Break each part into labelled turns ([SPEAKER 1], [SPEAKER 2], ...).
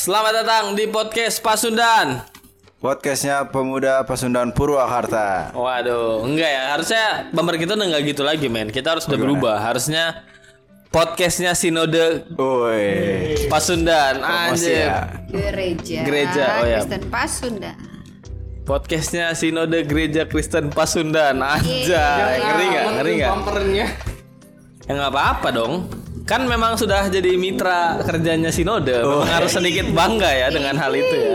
[SPEAKER 1] Selamat datang di podcast Pasundan.
[SPEAKER 2] Podcastnya pemuda Pasundan Purwakarta.
[SPEAKER 1] Waduh, enggak ya. Harusnya bumper kita udah nggak gitu lagi, men. Kita harus udah berubah. Harusnya podcastnya Sinode
[SPEAKER 2] Woi.
[SPEAKER 1] Pasundan.
[SPEAKER 2] Promosi
[SPEAKER 1] Anjir.
[SPEAKER 2] ya.
[SPEAKER 3] Gereja,
[SPEAKER 1] Gereja, oh ya.
[SPEAKER 3] Kristen Pasundan.
[SPEAKER 1] Podcastnya Sinode Gereja Kristen Pasundan. Aja. Ngeri nggak? Ngeri nggak?
[SPEAKER 4] Bumpernya.
[SPEAKER 1] Ya nggak apa-apa dong. Kan memang sudah jadi mitra kerjanya Sinode. Memang harus sedikit bangga ya dengan hal itu ya.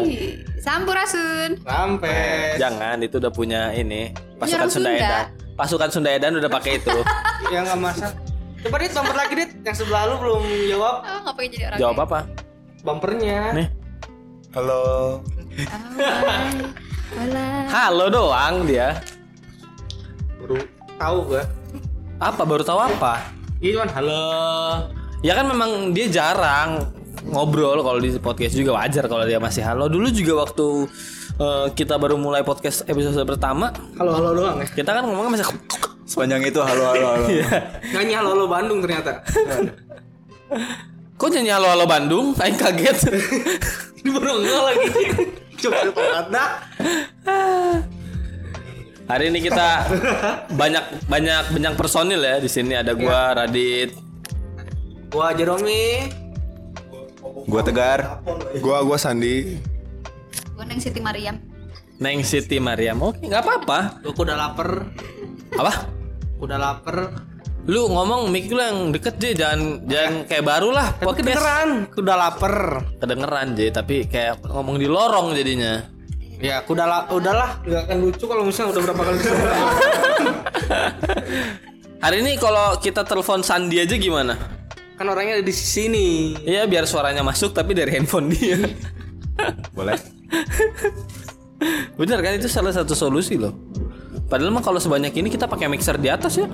[SPEAKER 3] Sampurasun.
[SPEAKER 4] Sampai
[SPEAKER 1] Jangan, itu udah punya ini pasukan Sunda. Edan. Pasukan Sunda Edan udah pakai itu.
[SPEAKER 4] yang nggak masak. Coba dit bumper lagi dit. Yang sebelah lu belum jawab
[SPEAKER 3] Oh, nggak pengen jadi orang
[SPEAKER 1] Jawab apa?
[SPEAKER 4] bumpernya.
[SPEAKER 1] Nih.
[SPEAKER 2] Halo.
[SPEAKER 3] Hola.
[SPEAKER 1] Halo doang dia.
[SPEAKER 4] Baru tahu gua.
[SPEAKER 1] Apa baru tahu apa?
[SPEAKER 4] Iya cuman halo.
[SPEAKER 1] Ya kan memang dia jarang ngobrol kalau di podcast juga wajar kalau dia masih halo. Dulu juga waktu eh, kita baru mulai podcast episode pertama,
[SPEAKER 4] Halo halo doang ya.
[SPEAKER 1] kita kan ngomongnya masih
[SPEAKER 2] Sepanjang itu halo halo halo.
[SPEAKER 4] Nyanyi halo halo Bandung ternyata.
[SPEAKER 1] Kok nyanyi halo halo Bandung? Aing kaget.
[SPEAKER 4] Ini baru enggak lagi. Coba ada.
[SPEAKER 1] Hari ini kita banyak banyak banyak personil ya di sini ada gua Radit.
[SPEAKER 4] Gua Jeromi.
[SPEAKER 2] Gua Tegar.
[SPEAKER 5] Gua gua Sandi.
[SPEAKER 3] Gue Neng Siti Mariam.
[SPEAKER 1] Neng Siti Mariam. Oke, nggak apa-apa.
[SPEAKER 4] Gua udah lapar.
[SPEAKER 1] Apa?
[SPEAKER 4] Udah lapar.
[SPEAKER 1] Lu ngomong mic lu yang deket J, jangan jangan kayak baru lah podcast.
[SPEAKER 4] kedengeran. Udah lapar.
[SPEAKER 1] Kedengeran J, tapi kayak ngomong di lorong jadinya.
[SPEAKER 4] Ya, aku udah la- udahlah, nggak akan lucu kalau misalnya udah berapa kali
[SPEAKER 1] Hari ini kalau kita telepon Sandi aja gimana?
[SPEAKER 4] kan orangnya ada di sini.
[SPEAKER 1] Iya biar suaranya masuk tapi dari handphone dia.
[SPEAKER 2] Boleh.
[SPEAKER 1] Bener kan itu salah satu solusi loh. Padahal mah kalau sebanyak ini kita pakai mixer di atas ya.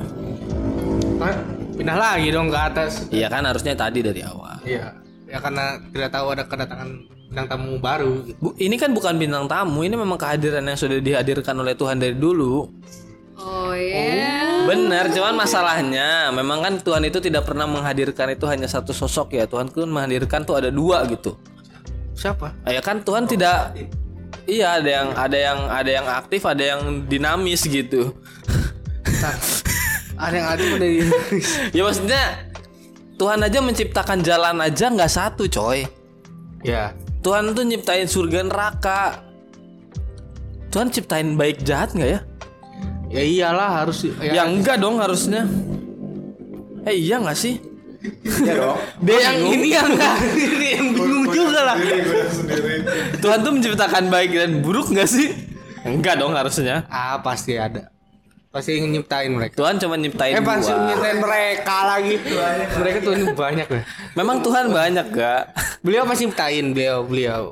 [SPEAKER 4] Nah, pindah lagi dong ke atas.
[SPEAKER 1] Iya kan harusnya tadi dari awal.
[SPEAKER 4] Iya. Ya karena tidak tahu ada kedatangan bintang tamu baru. gitu.
[SPEAKER 1] Bu, ini kan bukan bintang tamu, ini memang kehadiran yang sudah dihadirkan oleh Tuhan dari dulu.
[SPEAKER 3] Oh iya.
[SPEAKER 1] Benar, cuman masalahnya memang kan Tuhan itu tidak pernah menghadirkan itu hanya satu sosok ya. Tuhan kan menghadirkan tuh ada dua gitu.
[SPEAKER 4] Siapa?
[SPEAKER 1] Ah, Ya kan Tuhan tidak Iya, ada yang ada yang ada yang aktif, ada yang dinamis gitu.
[SPEAKER 4] Nah, ada yang ada udah di
[SPEAKER 1] ya maksudnya Tuhan aja menciptakan jalan aja nggak satu, coy.
[SPEAKER 4] Ya.
[SPEAKER 1] Tuhan tuh nyiptain surga neraka. Tuhan ciptain baik jahat nggak ya?
[SPEAKER 4] Ya iyalah harus
[SPEAKER 1] Ya, enggak dong harusnya. Eh iya nggak sih?
[SPEAKER 2] Iya dong.
[SPEAKER 4] dia yang ini yang enggak ini yang bingung juga lah.
[SPEAKER 1] Tuhan tuh menciptakan baik dan buruk nggak sih? Enggak dong harusnya.
[SPEAKER 4] Ah pasti ada. Pasti ingin nyiptain mereka.
[SPEAKER 1] Tuhan cuma nyiptain
[SPEAKER 4] Eh pasti
[SPEAKER 1] dua.
[SPEAKER 4] nyiptain mereka lagi. Mereka tuh ini banyak ya.
[SPEAKER 1] Memang Tuhan banyak gak?
[SPEAKER 4] Beliau pasti nyiptain beliau beliau.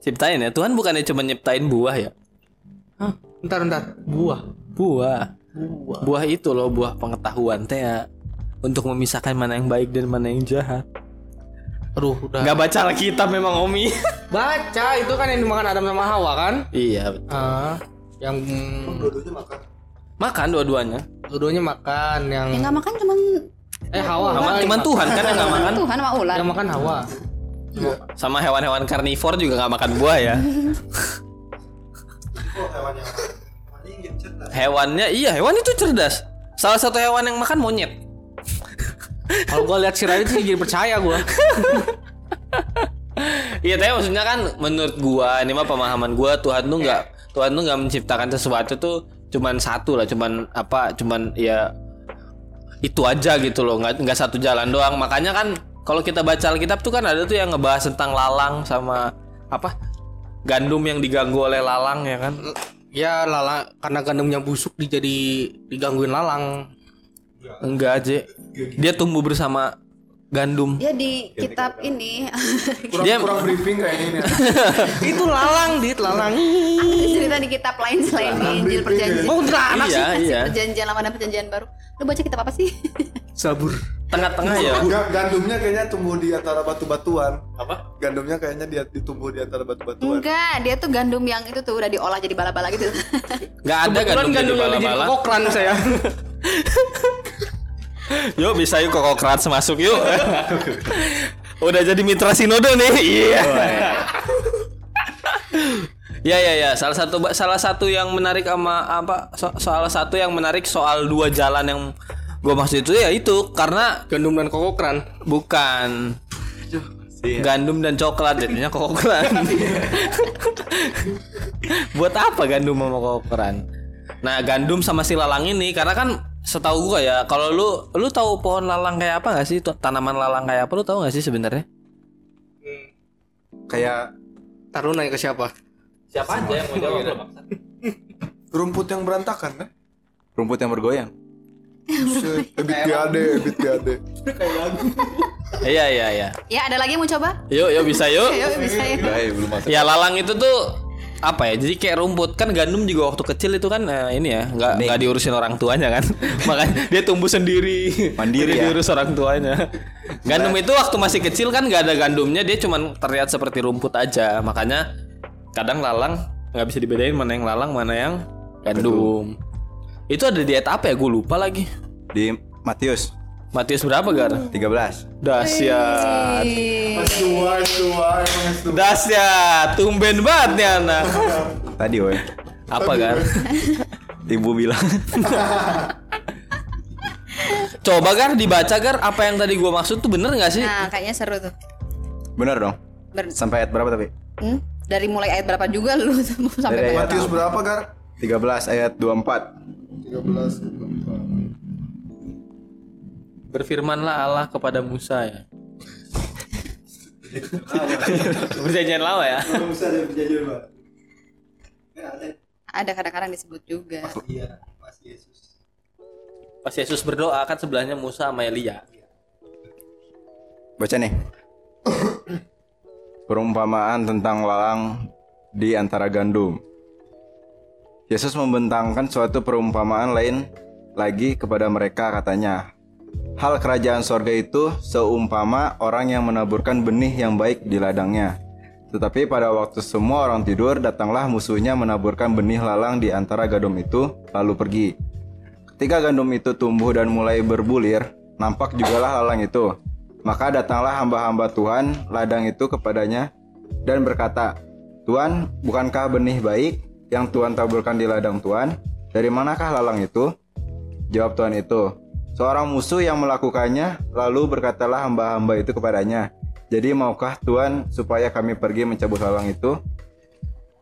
[SPEAKER 1] Ciptain ya. Tuhan bukannya cuma nyiptain buah ya?
[SPEAKER 4] Hah? Bentar bentar. Buah.
[SPEAKER 1] Buah. Buah. itu loh buah pengetahuan teh ya. Untuk memisahkan mana yang baik dan mana yang jahat.
[SPEAKER 4] Aduh udah.
[SPEAKER 1] Gak baca Alkitab memang Omi.
[SPEAKER 4] Baca itu kan yang dimakan Adam sama Hawa kan?
[SPEAKER 1] iya. betul.
[SPEAKER 4] Ah, yang
[SPEAKER 1] Makan dua-duanya.
[SPEAKER 4] dua-duanya makan yang
[SPEAKER 3] Yang nggak makan cuman
[SPEAKER 4] eh Hawa.
[SPEAKER 1] Cuman,
[SPEAKER 4] Hawa
[SPEAKER 1] cuman Tuhan kan yang gak makan.
[SPEAKER 3] Tuhan sama ular.
[SPEAKER 4] yang makan Hawa.
[SPEAKER 1] Sama hewan-hewan karnivor juga gak makan buah ya. Hewannya iya hewan itu cerdas. Salah satu hewan yang makan monyet.
[SPEAKER 4] Kalau gua lihat si Radit sih jadi percaya gua.
[SPEAKER 1] Iya tapi maksudnya kan menurut gua ini mah pemahaman gua Tuhan tuh nggak Tuhan tuh nggak menciptakan sesuatu tuh cuman satu lah cuman apa cuman ya itu aja gitu loh nggak nggak satu jalan doang. Makanya kan kalau kita baca Alkitab tuh kan ada tuh yang ngebahas tentang lalang sama apa gandum yang diganggu oleh lalang ya kan?
[SPEAKER 4] Ya lala karena gandumnya busuk dia jadi digangguin lalang.
[SPEAKER 1] enggak aja dia tumbuh bersama gandum
[SPEAKER 3] Dia di kitab ini
[SPEAKER 1] dia
[SPEAKER 5] Kurang briefing kayaknya ini. ya.
[SPEAKER 4] itu lalang dit lalang.
[SPEAKER 3] ada cerita di kitab lain selain di Injil perjanjian.
[SPEAKER 4] Oh enggak anak sih.
[SPEAKER 1] iya iya
[SPEAKER 3] Perjanjian lama dan perjanjian baru. Lu baca kitab apa sih?
[SPEAKER 4] Sabur.
[SPEAKER 1] tengah-tengah ya
[SPEAKER 5] Enggak, gandumnya kayaknya tumbuh di antara batu-batuan.
[SPEAKER 1] apa
[SPEAKER 5] Gandumnya kayaknya dia ditumbuh di antara batu-batuan.
[SPEAKER 3] Enggak, dia tuh gandum yang itu tuh udah diolah jadi bala-bala gitu.
[SPEAKER 1] nggak ada gandum
[SPEAKER 4] gandum yang jadi
[SPEAKER 1] bala-bala
[SPEAKER 4] saya.
[SPEAKER 1] Yuk bisa yuk kok keras masuk yuk. Udah jadi mitra Sinodo nih. Iya. Ya ya ya, salah satu salah satu yang menarik sama apa so- salah satu yang menarik soal dua jalan yang gua maksud itu ya itu karena
[SPEAKER 4] Gandum dan kokokran.
[SPEAKER 1] bukan gandum dan coklat jadinya kokokran. Buat apa gandum sama kokokran? Nah, gandum sama si lalang ini karena kan setahu gua ya, kalau lu lu tahu pohon lalang kayak apa gak sih? Tanaman lalang kayak apa lu tahu gak sih sebenarnya?
[SPEAKER 2] Kayak
[SPEAKER 4] Taruh nanya ke siapa?
[SPEAKER 1] Siapa aja yang mau jawab?
[SPEAKER 5] Rumput yang berantakan kan?
[SPEAKER 2] rumput yang bergoyang.
[SPEAKER 5] Ebit GAD, ebit GAD.
[SPEAKER 1] Iya iya iya.
[SPEAKER 3] Ya ada lagi yang mau coba?
[SPEAKER 1] Yuk yuk bisa yuk.
[SPEAKER 3] Ayo bisa ya.
[SPEAKER 2] Belum masuk.
[SPEAKER 1] Ya lalang itu tuh apa ya? Jadi kayak rumput kan gandum juga waktu kecil itu kan eh, ini ya nggak nggak diurusin orang tuanya kan, makanya dia tumbuh sendiri,
[SPEAKER 2] Mandiri ya.
[SPEAKER 1] diurus orang tuanya. Gandum itu waktu masih kecil kan nggak ada gandumnya, dia cuman terlihat seperti rumput aja, makanya kadang lalang nggak bisa dibedain mana yang lalang mana yang gandum. Itu ada diet apa ya? Gue lupa lagi.
[SPEAKER 2] Di Matius
[SPEAKER 1] Matius berapa gar?
[SPEAKER 2] 13.
[SPEAKER 1] Dahsyat,
[SPEAKER 5] Mas tua, tua, emang mas tua.
[SPEAKER 1] dahsyat, tumben banget nih anak.
[SPEAKER 2] Tadi woi.
[SPEAKER 1] Apa gar?
[SPEAKER 2] Ibu bilang
[SPEAKER 1] Coba Gar dibaca Gar apa yang tadi gua maksud tuh bener nggak sih?
[SPEAKER 3] Nah kayaknya seru tuh.
[SPEAKER 2] bener dong.
[SPEAKER 3] Ber-
[SPEAKER 2] Sampai ayat berapa tapi?
[SPEAKER 3] Hmm? Dari mulai ayat berapa juga lu sampai
[SPEAKER 2] Dari
[SPEAKER 3] berapa?
[SPEAKER 5] Matius berapa, Gar?
[SPEAKER 2] 13 ayat 24.
[SPEAKER 5] 13.
[SPEAKER 1] Berfirmanlah Allah kepada Musa ya. Perjanjian lama ya.
[SPEAKER 3] Ada kadang-kadang disebut juga.
[SPEAKER 1] Pas Yesus berdoa kan sebelahnya Musa sama Elia.
[SPEAKER 2] Baca nih. Perumpamaan tentang lalang di antara gandum. Yesus membentangkan suatu perumpamaan lain lagi kepada mereka katanya. Hal kerajaan sorga itu seumpama orang yang menaburkan benih yang baik di ladangnya. Tetapi pada waktu semua orang tidur, datanglah musuhnya menaburkan benih lalang di antara gandum itu, lalu pergi. Ketika gandum itu tumbuh dan mulai berbulir, nampak jugalah lalang itu. Maka datanglah hamba-hamba Tuhan ladang itu kepadanya dan berkata, Tuhan, bukankah benih baik yang Tuhan taburkan di ladang Tuhan? Dari manakah lalang itu? Jawab Tuhan itu, seorang musuh yang melakukannya, lalu berkatalah hamba-hamba itu kepadanya, jadi maukah Tuhan supaya kami pergi mencabut lalang itu?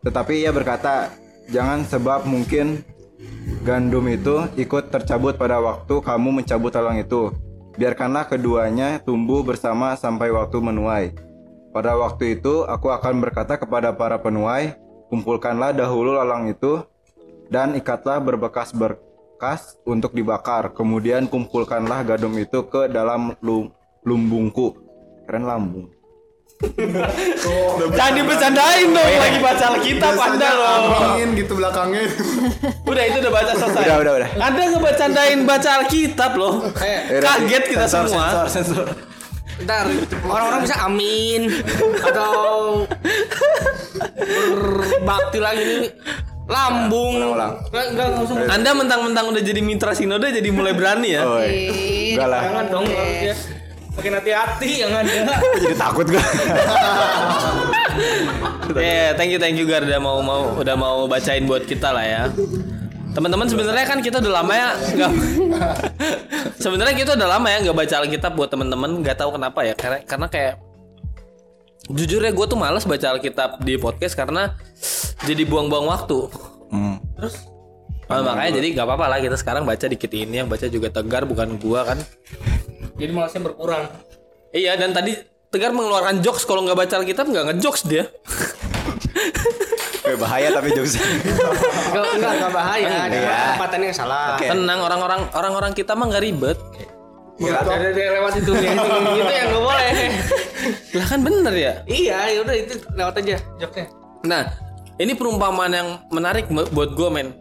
[SPEAKER 2] Tetapi ia berkata, jangan sebab mungkin gandum itu ikut tercabut pada waktu kamu mencabut lalang itu. Biarkanlah keduanya tumbuh bersama sampai waktu menuai. Pada waktu itu aku akan berkata kepada para penuai, kumpulkanlah dahulu lalang itu dan ikatlah berbekas-berkas untuk dibakar. Kemudian kumpulkanlah gandum itu ke dalam lu- lumbungku. Keren lambung.
[SPEAKER 1] Jangan dibercandain dong lagi baca Alkitab Anda loh.
[SPEAKER 5] Angin gitu belakangnya.
[SPEAKER 1] Udah itu udah baca selesai.
[SPEAKER 2] Udah, udah, udah.
[SPEAKER 1] Anda ngebacandain baca Alkitab loh. Kaget kita
[SPEAKER 2] Sensor,
[SPEAKER 1] semua.
[SPEAKER 2] sensor, sensor.
[SPEAKER 4] Ntar orang-orang bisa amin atau berbakti lagi nih lambung.
[SPEAKER 2] Ulang,
[SPEAKER 4] Enggak, enggak langsung.
[SPEAKER 1] Anda mentang-mentang udah jadi mitra sinode jadi mulai berani ya.
[SPEAKER 2] Oh, enggak lah.
[SPEAKER 4] Jangan dong harusnya. Makin hati-hati yang ada.
[SPEAKER 2] Jadi takut gue.
[SPEAKER 1] Ya, thank you thank you Gar udah mau mau udah mau bacain buat kita lah ya. Teman-teman sebenarnya kan kita udah lama ya nggak sebenarnya kita udah lama ya nggak baca Alkitab buat teman-teman nggak tahu kenapa ya karena karena kayak jujur ya gue tuh males baca Alkitab di podcast karena jadi buang-buang waktu.
[SPEAKER 2] Hmm.
[SPEAKER 1] Oh, makanya jadi nggak apa-apa lah kita sekarang baca dikit ini yang baca juga Tegar bukan gua kan.
[SPEAKER 4] Jadi malasnya berkurang.
[SPEAKER 1] Iya dan tadi Tegar mengeluarkan jokes kalau nggak baca Alkitab nggak ngejokes dia.
[SPEAKER 2] Eh, bahaya tapi jokes.
[SPEAKER 4] Enggak, enggak, enggak bahaya.
[SPEAKER 2] Iya.
[SPEAKER 4] Kesempatannya yang salah.
[SPEAKER 2] Oke.
[SPEAKER 1] Tenang orang-orang orang-orang kita mah nggak ribet.
[SPEAKER 4] Ada ada ada lewat itu yang itu, itu yang nggak boleh.
[SPEAKER 1] Lah kan bener ya.
[SPEAKER 4] Iya, ya udah itu lewat aja joknya.
[SPEAKER 1] Nah, ini perumpamaan yang menarik bu- buat gue men.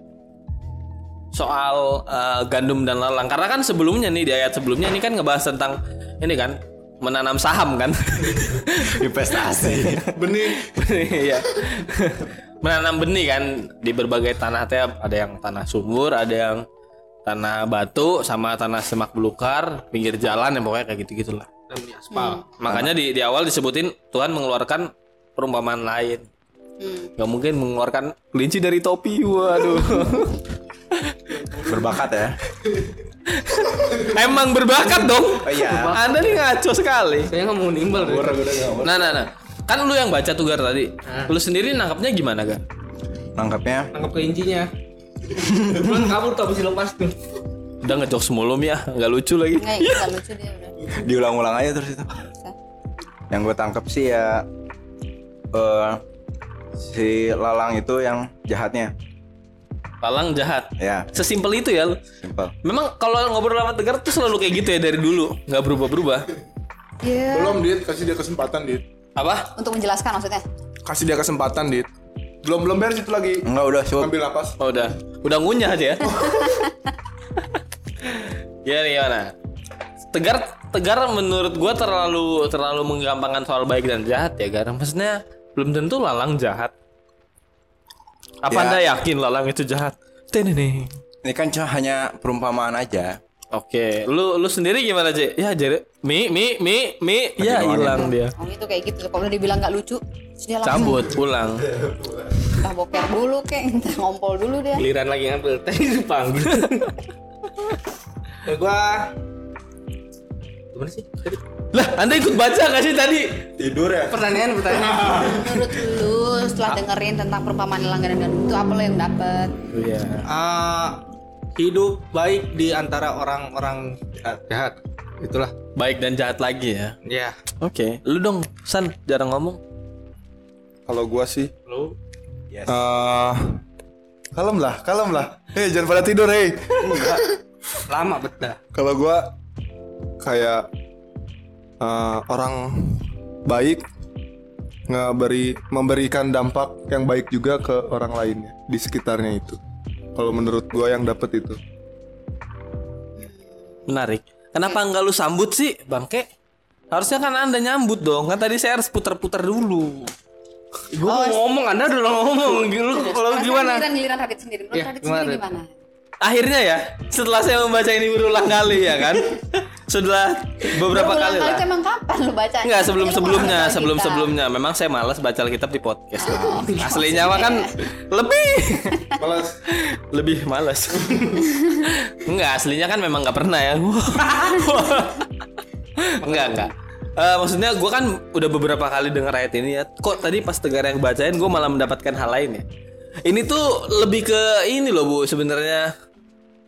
[SPEAKER 1] Soal eh, gandum dan lalang. Karena kan sebelumnya nih di ayat sebelumnya ini kan ngebahas tentang ini kan menanam saham kan.
[SPEAKER 2] Investasi.
[SPEAKER 5] Benih.
[SPEAKER 1] Iya. menanam benih kan di berbagai tanah teh ada yang tanah sumur, ada yang tanah batu sama tanah semak belukar, pinggir jalan yang pokoknya kayak gitu-gitulah.
[SPEAKER 4] dan di aspal.
[SPEAKER 1] Makanya di di awal disebutin Tuhan mengeluarkan perumpamaan lain.
[SPEAKER 3] Hmm.
[SPEAKER 1] Gak mungkin mengeluarkan kelinci dari topi. Waduh.
[SPEAKER 2] Berbakat ya.
[SPEAKER 1] Emang berbakat dong.
[SPEAKER 2] Oh iya.
[SPEAKER 1] Anda nih ngaco sekali.
[SPEAKER 4] Saya nggak mau nimbal.
[SPEAKER 1] Nah, nah, nah. Kan lu yang baca tuh Gar tadi. Lu sendiri nangkapnya gimana, Gar?
[SPEAKER 2] Nangkapnya
[SPEAKER 4] Tangkap kelincinya. Belum kabur tuh habis lepas tuh.
[SPEAKER 1] Udah ngejok mulu ya, nggak lucu lagi.
[SPEAKER 3] Nggak, lucu dia udah.
[SPEAKER 2] diulang-ulang aja terus itu. Yang gue tangkap sih ya eh si Lalang itu yang jahatnya.
[SPEAKER 1] Lalang jahat.
[SPEAKER 2] Ya,
[SPEAKER 1] Sesimpel itu ya.
[SPEAKER 2] simpel.
[SPEAKER 1] Memang kalau ngobrol sama Tegar tuh selalu kayak gitu ya dari dulu, nggak berubah-berubah.
[SPEAKER 3] Iya.
[SPEAKER 5] Belum dit, kasih dia kesempatan dit.
[SPEAKER 1] Apa?
[SPEAKER 3] Untuk menjelaskan maksudnya.
[SPEAKER 5] Kasih dia kesempatan dit. Belum belum beres itu lagi.
[SPEAKER 2] Enggak udah cukup.
[SPEAKER 5] Ambil napas.
[SPEAKER 1] Oh, udah, udah ngunyah aja ya. ya nih gimana? Tegar, Tegar menurut gua terlalu terlalu menggampangkan soal baik dan jahat ya, Gar. Maksudnya belum tentu Lalang jahat. Apa
[SPEAKER 2] Ya.
[SPEAKER 1] anda yakin Lalang itu jahat? Tenene.
[SPEAKER 2] Ini kan cuma hanya perumpamaan aja.
[SPEAKER 1] Oke, lu lu sendiri gimana, Cek? Ya, jadi mi mi mi mi ya
[SPEAKER 2] doang
[SPEAKER 1] hilang dia.
[SPEAKER 3] Oh itu kayak gitu. Kalau udah dibilang nggak lucu, langsung
[SPEAKER 1] Cabut pulang.
[SPEAKER 3] entah boker dulu kek, entah ngompol dulu dia.
[SPEAKER 4] Giliran lagi ngambil teh dipanggil. Ya gua Gimana sih? Tadi?
[SPEAKER 1] Lah, Anda ikut baca gak sih tadi?
[SPEAKER 2] Tidur ya?
[SPEAKER 4] Pertanyaan pertanyaan.
[SPEAKER 3] Menurut lu setelah dengerin tentang perumpamaan langganan dan itu apa lo yang dapet?
[SPEAKER 1] Iya.
[SPEAKER 4] Ah, hidup baik di antara orang-orang jahat. jahat. Itulah.
[SPEAKER 1] Baik dan jahat lagi ya.
[SPEAKER 4] Ya.
[SPEAKER 1] Oke, lu dong, San, jarang ngomong.
[SPEAKER 5] Kalau gua sih
[SPEAKER 4] Lu
[SPEAKER 2] Yes.
[SPEAKER 5] eh kalem lah, kalem lah. Hei, jangan pada tidur, hei.
[SPEAKER 4] lama betul.
[SPEAKER 5] Kalau gua kayak eh, orang baik ngeberi memberikan dampak yang baik juga ke orang lainnya di sekitarnya itu. Kalau menurut gua yang dapet itu.
[SPEAKER 1] Menarik. Kenapa nggak lu sambut sih, Bangke? Harusnya kan Anda nyambut dong. Kan tadi saya harus putar-putar dulu.
[SPEAKER 4] Gue mau ngomong, Anda udah ngomong. Lu kalau gimana?
[SPEAKER 3] Giliran giliran Radit sendiri. Menurut
[SPEAKER 4] Ya,
[SPEAKER 3] Radit
[SPEAKER 4] gimana,
[SPEAKER 3] sendiri
[SPEAKER 4] Radit?
[SPEAKER 3] gimana?
[SPEAKER 1] Akhirnya ya, setelah saya membaca ini berulang kali ya kan. Setelah beberapa
[SPEAKER 3] Berulang
[SPEAKER 1] kali
[SPEAKER 3] kali
[SPEAKER 1] lah.
[SPEAKER 3] itu emang kapan lu baca?
[SPEAKER 1] Enggak sebelum
[SPEAKER 3] Ini lu
[SPEAKER 1] sebelumnya,
[SPEAKER 3] pernah baca
[SPEAKER 1] sebelum
[SPEAKER 3] kita.
[SPEAKER 1] sebelumnya. Memang saya malas baca Alkitab di podcast.
[SPEAKER 3] Oh,
[SPEAKER 1] Aslinya mah kan lebih
[SPEAKER 5] Malas.
[SPEAKER 1] lebih malas. enggak, aslinya kan memang nggak pernah ya. enggak, enggak. Eh, maksudnya gue kan udah beberapa kali denger ayat ini ya. Kok tadi pas Tegar yang bacain gue malah mendapatkan hal lain ya. Ini tuh lebih ke ini loh bu sebenarnya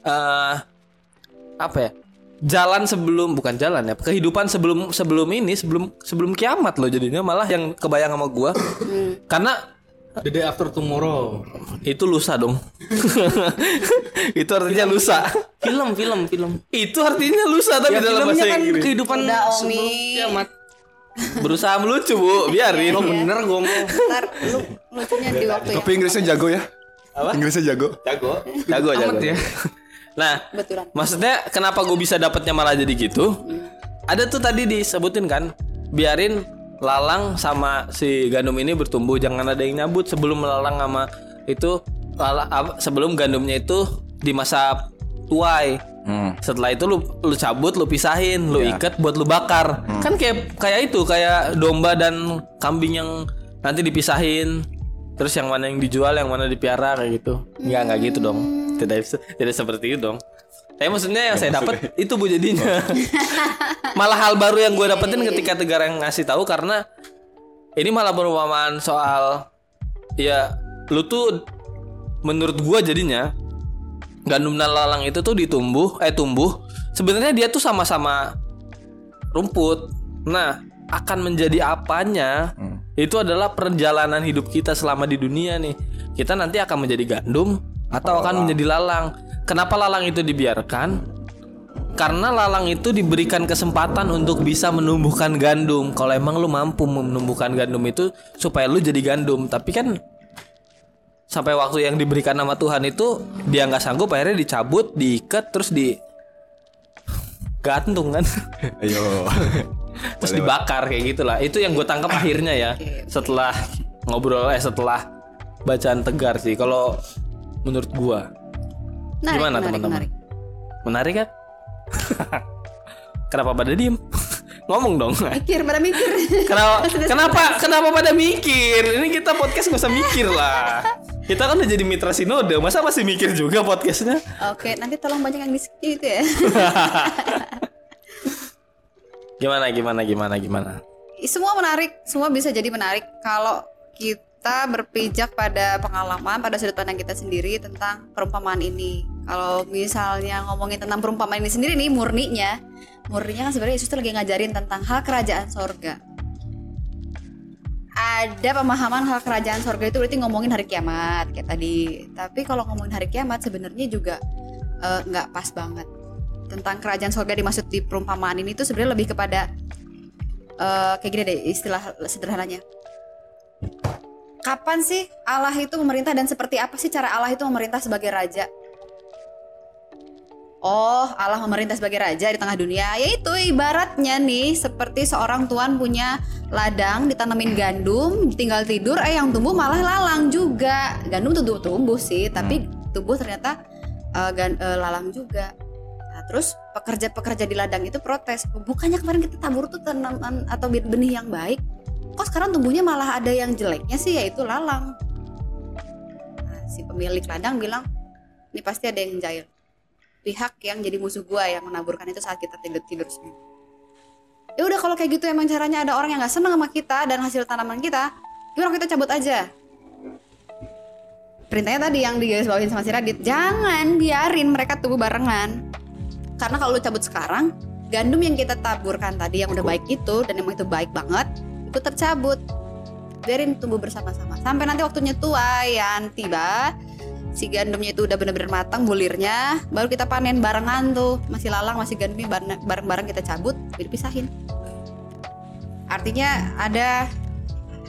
[SPEAKER 1] eh apa ya? Jalan sebelum bukan jalan ya, kehidupan sebelum sebelum ini sebelum sebelum kiamat loh jadinya malah yang kebayang sama gua. Karena
[SPEAKER 4] The day after tomorrow.
[SPEAKER 1] itu lusa dong. itu artinya lusa.
[SPEAKER 4] Film, film, film.
[SPEAKER 1] Itu artinya lusa tapi
[SPEAKER 4] Ya,
[SPEAKER 1] dalam
[SPEAKER 4] filmnya
[SPEAKER 1] bahasa
[SPEAKER 4] kan
[SPEAKER 1] Inggris.
[SPEAKER 4] kehidupan
[SPEAKER 3] Udah, Omi.
[SPEAKER 4] kiamat.
[SPEAKER 1] Berusaha melucu, Bu. Biarin.
[SPEAKER 4] Lo bener gue mau.
[SPEAKER 3] Ntar lu lucunya di waktu
[SPEAKER 5] Tapi
[SPEAKER 3] yang
[SPEAKER 5] Inggrisnya jago ya.
[SPEAKER 1] Apa?
[SPEAKER 5] Inggrisnya jago.
[SPEAKER 1] Jago. Jago, jago.
[SPEAKER 4] Amat ya.
[SPEAKER 1] Nah,
[SPEAKER 3] betulan.
[SPEAKER 1] maksudnya kenapa gue bisa dapatnya malah jadi gitu? Ada tuh tadi disebutin kan, biarin lalang sama si gandum ini bertumbuh, jangan ada yang nyabut sebelum lalang sama itu lala- sebelum gandumnya itu di masa tuai.
[SPEAKER 2] Hmm.
[SPEAKER 1] Setelah itu lu lu cabut, lu pisahin, lu ikat buat lu bakar. Kan kayak kayak itu, kayak domba dan kambing yang nanti dipisahin. Terus yang mana yang dijual, yang mana dipiara kayak gitu. Enggak, enggak gitu dong. Tidak tidak seperti itu dong. Tapi maksudnya yang saya dapat itu bu jadinya. malah hal baru yang gue dapetin ketika Tegar yang ngasih tahu karena ini malah perumpamaan soal ya lu tuh menurut gua jadinya gandum dan lalang itu tuh ditumbuh eh tumbuh sebenarnya dia tuh sama-sama rumput. Nah akan menjadi apanya itu adalah perjalanan hidup kita selama di dunia nih. Kita nanti akan menjadi gandum atau akan menjadi lalang kenapa lalang itu dibiarkan karena lalang itu diberikan kesempatan untuk bisa menumbuhkan gandum. Kalau emang lu mampu menumbuhkan gandum itu supaya lu jadi gandum, tapi kan sampai waktu yang diberikan nama Tuhan itu dia nggak sanggup akhirnya dicabut, diikat terus di gantung kan.
[SPEAKER 2] Ayo.
[SPEAKER 1] terus dibakar kayak gitulah. Itu yang gue tangkap akhirnya ya setelah ngobrol eh setelah bacaan tegar sih. Kalau menurut gua
[SPEAKER 3] Menarik,
[SPEAKER 1] gimana teman-teman?
[SPEAKER 3] menarik.
[SPEAKER 1] Menarik kan? Kenapa pada diem? Ngomong dong.
[SPEAKER 3] Mikir pada mikir.
[SPEAKER 1] Kenapa kenapa kenapa pada mikir? Ini kita podcast gak usah mikir lah. Kita kan udah jadi mitra sinode, masa masih mikir juga podcastnya?
[SPEAKER 3] Oke, nanti tolong banyak yang di skip itu ya.
[SPEAKER 1] Gimana gimana gimana gimana?
[SPEAKER 3] semua menarik, semua bisa jadi menarik kalau kita berpijak pada pengalaman, pada sudut pandang kita sendiri tentang perumpamaan ini. Kalau misalnya ngomongin tentang perumpamaan ini sendiri nih murninya, murninya kan sebenarnya Yesus tuh lagi ngajarin tentang hal kerajaan sorga. Ada pemahaman hal kerajaan sorga itu berarti ngomongin hari kiamat kayak tadi. Tapi kalau ngomongin hari kiamat sebenarnya juga eh, nggak pas banget. Tentang kerajaan sorga dimaksud di perumpamaan ini tuh sebenarnya lebih kepada eh, kayak gini deh istilah sederhananya. Kapan sih Allah itu memerintah dan seperti apa sih cara Allah itu memerintah sebagai raja? Oh, Allah memerintah sebagai raja di tengah dunia. Yaitu ibaratnya nih seperti seorang tuan punya ladang ditanemin gandum, tinggal tidur eh yang tumbuh malah lalang juga. Gandum tumbuh tumbuh sih, tapi tumbuh ternyata eh, gan- eh, lalang juga. Nah, terus pekerja-pekerja di ladang itu protes. Bukannya kemarin kita tabur tuh tanaman atau benih yang baik, kok sekarang tumbuhnya malah ada yang jeleknya sih yaitu lalang. Nah, si pemilik ladang bilang, ini pasti ada yang jahil. Pihak yang jadi musuh gua yang menaburkan itu saat kita tidur tidur semua. Ya udah kalau kayak gitu emang caranya ada orang yang nggak senang sama kita dan hasil tanaman kita, gimana kita cabut aja? Perintahnya tadi yang digarisbawahin sama si Radit, jangan biarin mereka tumbuh barengan. Karena kalau lu cabut sekarang, gandum yang kita taburkan tadi yang udah baik itu dan emang itu baik banget, itu tercabut. Biarin tumbuh bersama-sama. Sampai nanti waktunya tuayan tiba, si gandumnya itu udah bener-bener matang bulirnya, baru kita panen barengan tuh. Masih lalang, masih gandumnya bareng- bareng-bareng kita cabut, dipisahin. Artinya ada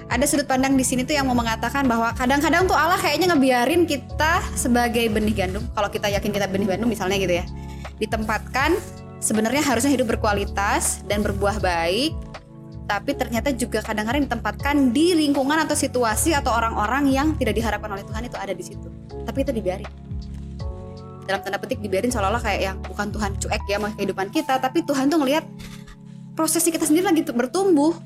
[SPEAKER 3] ada sudut pandang di sini tuh yang mau mengatakan bahwa kadang-kadang tuh Allah kayaknya ngebiarin kita sebagai benih gandum. Kalau kita yakin kita benih gandum misalnya gitu ya. Ditempatkan sebenarnya harusnya hidup berkualitas dan berbuah baik. Tapi ternyata juga kadang-kadang ditempatkan di lingkungan atau situasi atau orang-orang yang tidak diharapkan oleh Tuhan itu ada di situ. Tapi itu dibiarin. Dalam tanda petik dibiarin seolah-olah kayak yang bukan Tuhan cuek ya sama kehidupan kita, tapi Tuhan tuh ngelihat prosesnya kita sendiri lagi bertumbuh.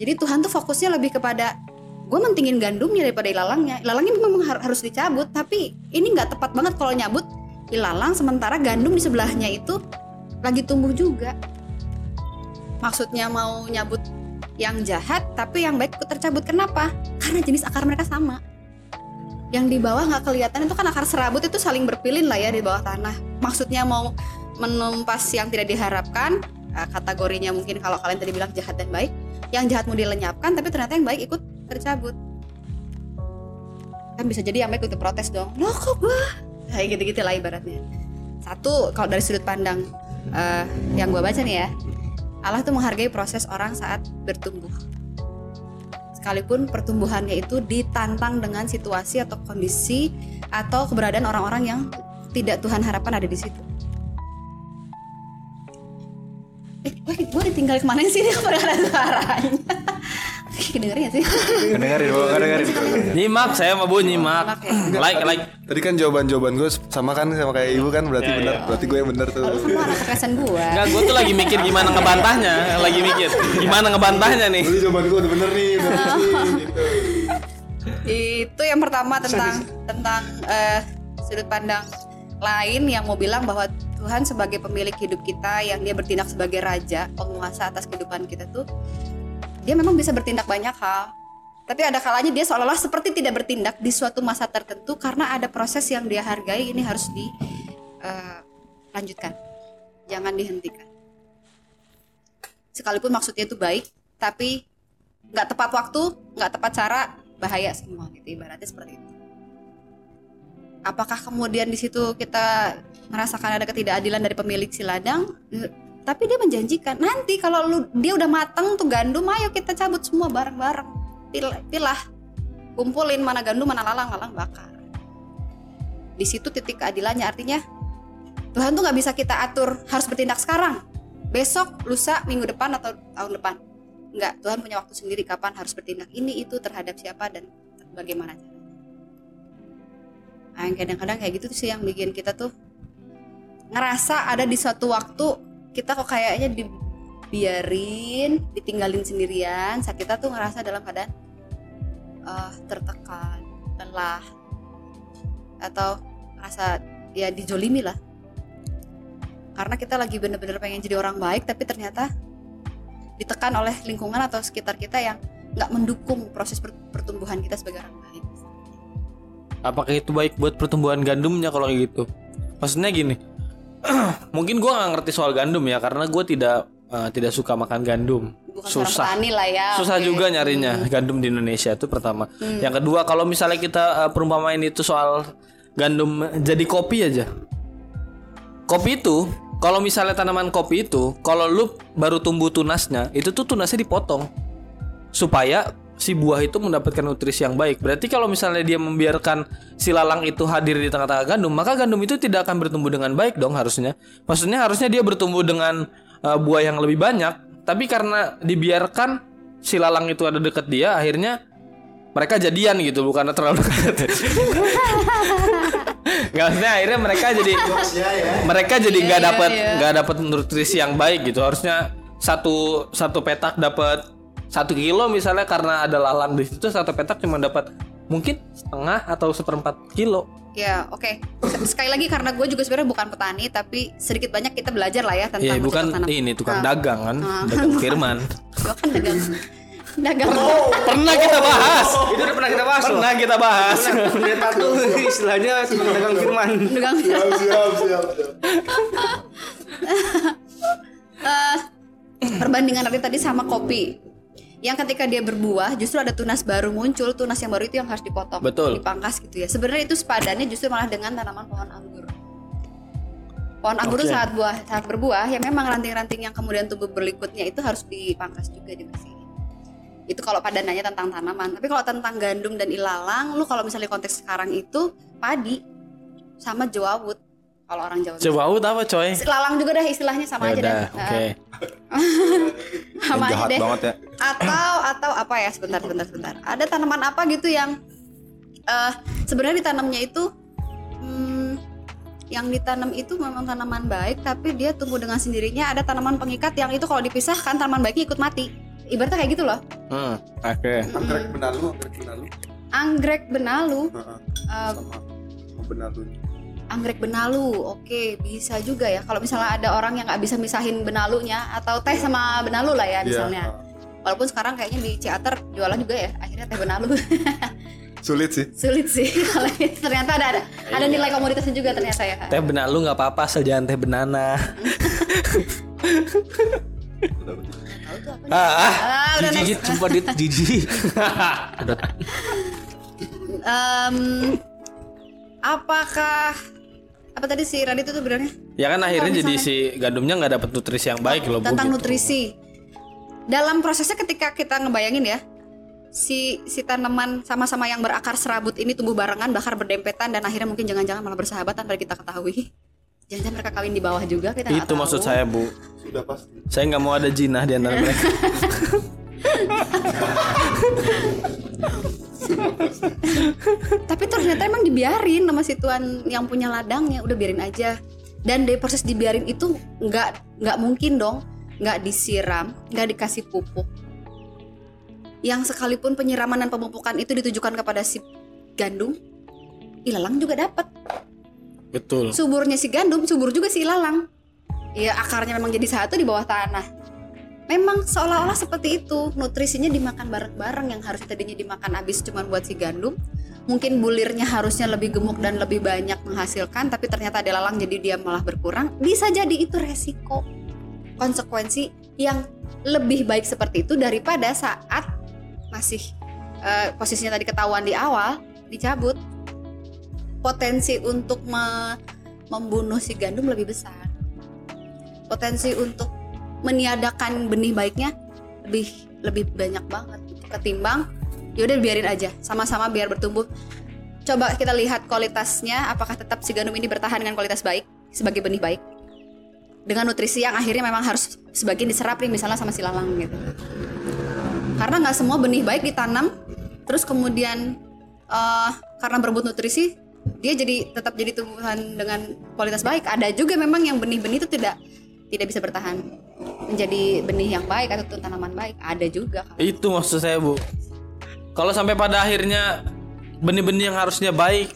[SPEAKER 3] Jadi Tuhan tuh fokusnya lebih kepada gue mentingin gandumnya daripada ilalangnya. Ilalangnya memang har- harus dicabut, tapi ini nggak tepat banget kalau nyabut ilalang sementara gandum di sebelahnya itu lagi tumbuh juga. Maksudnya mau nyabut yang jahat, tapi yang baik ikut tercabut. Kenapa? Karena jenis akar mereka sama. Yang di bawah nggak kelihatan itu kan akar serabut itu saling berpilin lah ya di bawah tanah. Maksudnya mau menumpas yang tidak diharapkan, eh, kategorinya mungkin kalau kalian tadi bilang jahat dan baik, yang jahat mau dilenyapkan tapi ternyata yang baik ikut tercabut kan bisa jadi yang baik ikut protes dong loh kok gua kayak gitu-gitu lah ibaratnya satu kalau dari sudut pandang eh, yang gua baca nih ya Allah tuh menghargai proses orang saat bertumbuh. Sekalipun pertumbuhannya itu ditantang dengan situasi atau kondisi atau keberadaan orang-orang yang tidak Tuhan harapkan ada di situ. Eh gue, ditinggal ke mana sih? Dia suaranya dengerin gak sih
[SPEAKER 2] Kedengerin, Bu, kedengerin.
[SPEAKER 1] Nyimak saya mau bu nyimak. Like like.
[SPEAKER 5] Tadi kan jawaban-jawaban gue sama kan sama kayak ibu kan berarti
[SPEAKER 1] Ya,
[SPEAKER 5] benar.
[SPEAKER 1] ya.
[SPEAKER 5] Berarti gue yang benar tuh.
[SPEAKER 3] semua anak kekerasan gue
[SPEAKER 1] Enggak, gue tuh lagi mikir gimana ngebantahnya, lagi mikir gimana ngebantahnya nih.
[SPEAKER 5] Jawaban gue udah bener nih, udah gitu.
[SPEAKER 3] itu yang pertama tentang tentang eh, sudut pandang lain yang mau bilang bahwa Tuhan sebagai pemilik hidup kita yang dia bertindak sebagai raja penguasa atas kehidupan kita tuh dia memang bisa bertindak banyak hal. Tapi ada kalanya dia seolah-olah seperti tidak bertindak di suatu masa tertentu karena ada proses yang dia hargai ini harus dilanjutkan jangan dihentikan. Sekalipun maksudnya itu baik tapi nggak tepat waktu nggak tepat cara bahaya semua gitu. Ibaratnya seperti itu. Apakah kemudian di situ kita merasakan ada ketidakadilan dari pemilik si ladang? Eh, tapi dia menjanjikan nanti kalau lu dia udah mateng tuh gandum ayo kita cabut semua bareng-bareng. Pilah, pilah kumpulin mana gandum mana lalang lalang bakar. Di situ titik keadilannya artinya Tuhan tuh nggak bisa kita atur harus bertindak sekarang. Besok lusa minggu depan atau tahun depan. Nggak Tuhan punya waktu sendiri kapan harus bertindak. Ini itu terhadap siapa dan bagaimana yang kadang-kadang kayak gitu sih yang bikin kita tuh ngerasa ada di suatu waktu kita kok kayaknya di, dibiarin ditinggalin sendirian. Saat kita tuh ngerasa dalam keadaan eh, tertekan lelah atau ngerasa ya dijolimi lah. Karena kita lagi bener-bener pengen jadi orang baik tapi ternyata ditekan oleh lingkungan atau sekitar kita yang nggak mendukung proses per- pertumbuhan kita sebagai orang baik.
[SPEAKER 1] Apakah itu baik buat pertumbuhan gandumnya kalau kayak gitu? Maksudnya gini, mungkin gua nggak ngerti soal gandum ya karena gue tidak eh, tidak suka makan gandum.
[SPEAKER 3] bukan
[SPEAKER 1] Susah.
[SPEAKER 3] lah ya
[SPEAKER 1] Susah
[SPEAKER 3] oke.
[SPEAKER 1] juga nyarinya gandum di Indonesia itu pertama. Yang kedua kalau misalnya kita eh, perumpamain itu soal gandum jadi kopi aja. Kopi itu kalau misalnya tanaman kopi itu kalau lu baru tumbuh tunasnya itu tuh tunasnya dipotong supaya si buah itu mendapatkan nutrisi yang baik. Berarti kalau misalnya dia membiarkan si lalang itu hadir di tengah-tengah gandum, maka gandum itu tidak akan bertumbuh dengan baik dong harusnya. Maksudnya harusnya dia bertumbuh dengan uh, buah yang lebih banyak, tapi karena dibiarkan si lalang itu ada dekat dia, akhirnya mereka jadian gitu, bukan terlalu dekat. Nggak maksudnya akhirnya mereka jadi mereka jadi nggak
[SPEAKER 3] iya,
[SPEAKER 1] dapat
[SPEAKER 3] iya.
[SPEAKER 1] nggak dapat nutrisi yang baik gitu. Harusnya satu satu petak dapat satu kilo misalnya karena ada lalang di situ satu petak cuma dapat mungkin setengah atau seperempat kilo.
[SPEAKER 3] ya oke Se- sekali lagi karena gue juga sebenarnya bukan petani tapi sedikit banyak kita belajar lah ya tentang
[SPEAKER 1] Iya
[SPEAKER 3] bercocok
[SPEAKER 1] bukan
[SPEAKER 3] tanam.
[SPEAKER 1] ini tukang
[SPEAKER 3] Ah.
[SPEAKER 1] dagang kan,
[SPEAKER 3] Ah.
[SPEAKER 1] dagang firman.
[SPEAKER 3] Gua kan dagang dagang
[SPEAKER 1] Pernah kita bahas.
[SPEAKER 4] Itu udah pernah kita bahas loh.
[SPEAKER 1] Pernah kita bahas.
[SPEAKER 4] Pendeta tuh istilahnya cuma dagang firman.
[SPEAKER 3] dagang
[SPEAKER 5] siap siap siap
[SPEAKER 3] Eh, perbandingan tadi tadi sama kopi yang ketika dia berbuah justru ada tunas baru muncul tunas yang baru itu yang harus dipotong
[SPEAKER 1] Betul.
[SPEAKER 3] dipangkas gitu ya. Sebenarnya itu sepadannya justru malah dengan tanaman pohon anggur. Pohon anggur itu
[SPEAKER 1] Oke.
[SPEAKER 3] saat buah saat berbuah ya memang ranting-ranting yang kemudian tumbuh berikutnya itu harus dipangkas juga dibersihin. Itu kalau padanannya tentang tanaman. Tapi kalau tentang gandum dan ilalang lu kalau misalnya konteks sekarang itu padi sama jawawut kalau orang Jawa
[SPEAKER 1] Coba ut apa coy?
[SPEAKER 3] lalang juga dah istilahnya sama aja
[SPEAKER 1] Yaudah,
[SPEAKER 3] dah
[SPEAKER 1] oke.
[SPEAKER 3] sama aja
[SPEAKER 2] jahat
[SPEAKER 3] deh.
[SPEAKER 2] banget ya.
[SPEAKER 3] Atau atau apa ya? Sebentar sebentar sebentar. Ada tanaman apa gitu yang eh sebenarnya ditanamnya itu hmm, yang ditanam itu memang tanaman baik tapi dia tumbuh dengan sendirinya. Ada tanaman pengikat yang itu kalau dipisahkan tanaman baiknya ikut mati. Ibaratnya kayak gitu loh.
[SPEAKER 1] Hmm, oke.
[SPEAKER 5] anggrek benalu anggrek benalu.
[SPEAKER 3] Anggrek benalu.
[SPEAKER 5] Heeh,
[SPEAKER 3] eh,
[SPEAKER 5] sama sama benalu
[SPEAKER 3] anggrek benalu oke bisa juga ya. Kalau misalnya ada orang yang nggak bisa misahin benalunya atau teh sama benalu lah ya
[SPEAKER 5] Iya,
[SPEAKER 3] misalnya.
[SPEAKER 5] Heeh.
[SPEAKER 3] walaupun sekarang kayaknya di Ciater jualan juga ya akhirnya teh benalu.
[SPEAKER 5] Sulit sih.
[SPEAKER 3] Sulit sih. Ternyata ada ada, ada nilai komoditasnya juga ternyata ya.
[SPEAKER 1] Teh benalu nggak apa-apa asal jangan teh benana. ah, ah.
[SPEAKER 3] ah
[SPEAKER 4] Jijik, sumpah dit. Jijik.
[SPEAKER 3] Em, apakah apa tadi si Radit itu bilangnya
[SPEAKER 1] Ya kan akhirnya jadi si gandumnya nggak dapat nutrisi yang baik loh Bu,
[SPEAKER 3] tentang
[SPEAKER 1] gitu.
[SPEAKER 3] nutrisi dalam prosesnya ketika kita ngebayangin ya si si tanaman sama-sama yang berakar serabut ini tumbuh barengan bahkan berdempetan dan akhirnya mungkin jangan-jangan malah bersahabat tanpa kita ketahui jangan-jangan mereka kawin di bawah juga kita nggak
[SPEAKER 1] Itu
[SPEAKER 3] tahu.
[SPEAKER 1] maksud saya bu.
[SPEAKER 5] sudah pasti
[SPEAKER 1] Saya nggak mau ada jinah di antara mereka.
[SPEAKER 3] tapi ternyata emang dibiarin sama si tuan yang punya ladangnya. Udah biarin aja. Dan dari proses dibiarin itu nggak nggak mungkin dong. Nggak disiram nggak dikasih pupuk. Yang sekalipun penyiraman dan pemupukan itu ditujukan kepada si gandum ilalang juga dapat.
[SPEAKER 1] Betul.
[SPEAKER 3] suburnya si gandum subur juga si ilalang. Ya akarnya memang jadi satu di bawah tanah memang seolah-olah seperti itu. Nutrisinya dimakan bareng-bareng. Yang harus tadinya dimakan habis cuma buat si gandum. Mungkin bulirnya harusnya lebih gemuk dan lebih banyak menghasilkan tapi ternyata ada lalang jadi dia malah berkurang. Bisa jadi itu resiko konsekuensi yang lebih baik seperti itu daripada saat masih eh, posisinya tadi ketahuan di awal dicabut. Potensi untuk me- membunuh si gandum lebih besar. Potensi untuk meniadakan benih baiknya lebih lebih banyak banget gitu. ketimbang yaudah biarin aja sama-sama biar bertumbuh. Coba kita lihat kualitasnya apakah tetap si gandum ini bertahan dengan kualitas baik sebagai benih baik? Dengan nutrisi yang akhirnya memang harus sebagian diserap nih misalnya sama si lalang gitu. Karena nggak semua benih baik ditanam terus kemudian eh, karena berebut nutrisi dia jadi tetap jadi tumbuhan dengan kualitas baik. Ada juga memang yang benih-benih itu tidak tidak bisa bertahan menjadi benih yang baik atau tanaman baik ada juga kan.
[SPEAKER 1] Itu maksud saya, Bu. Kalau sampai pada akhirnya benih-benih yang harusnya baik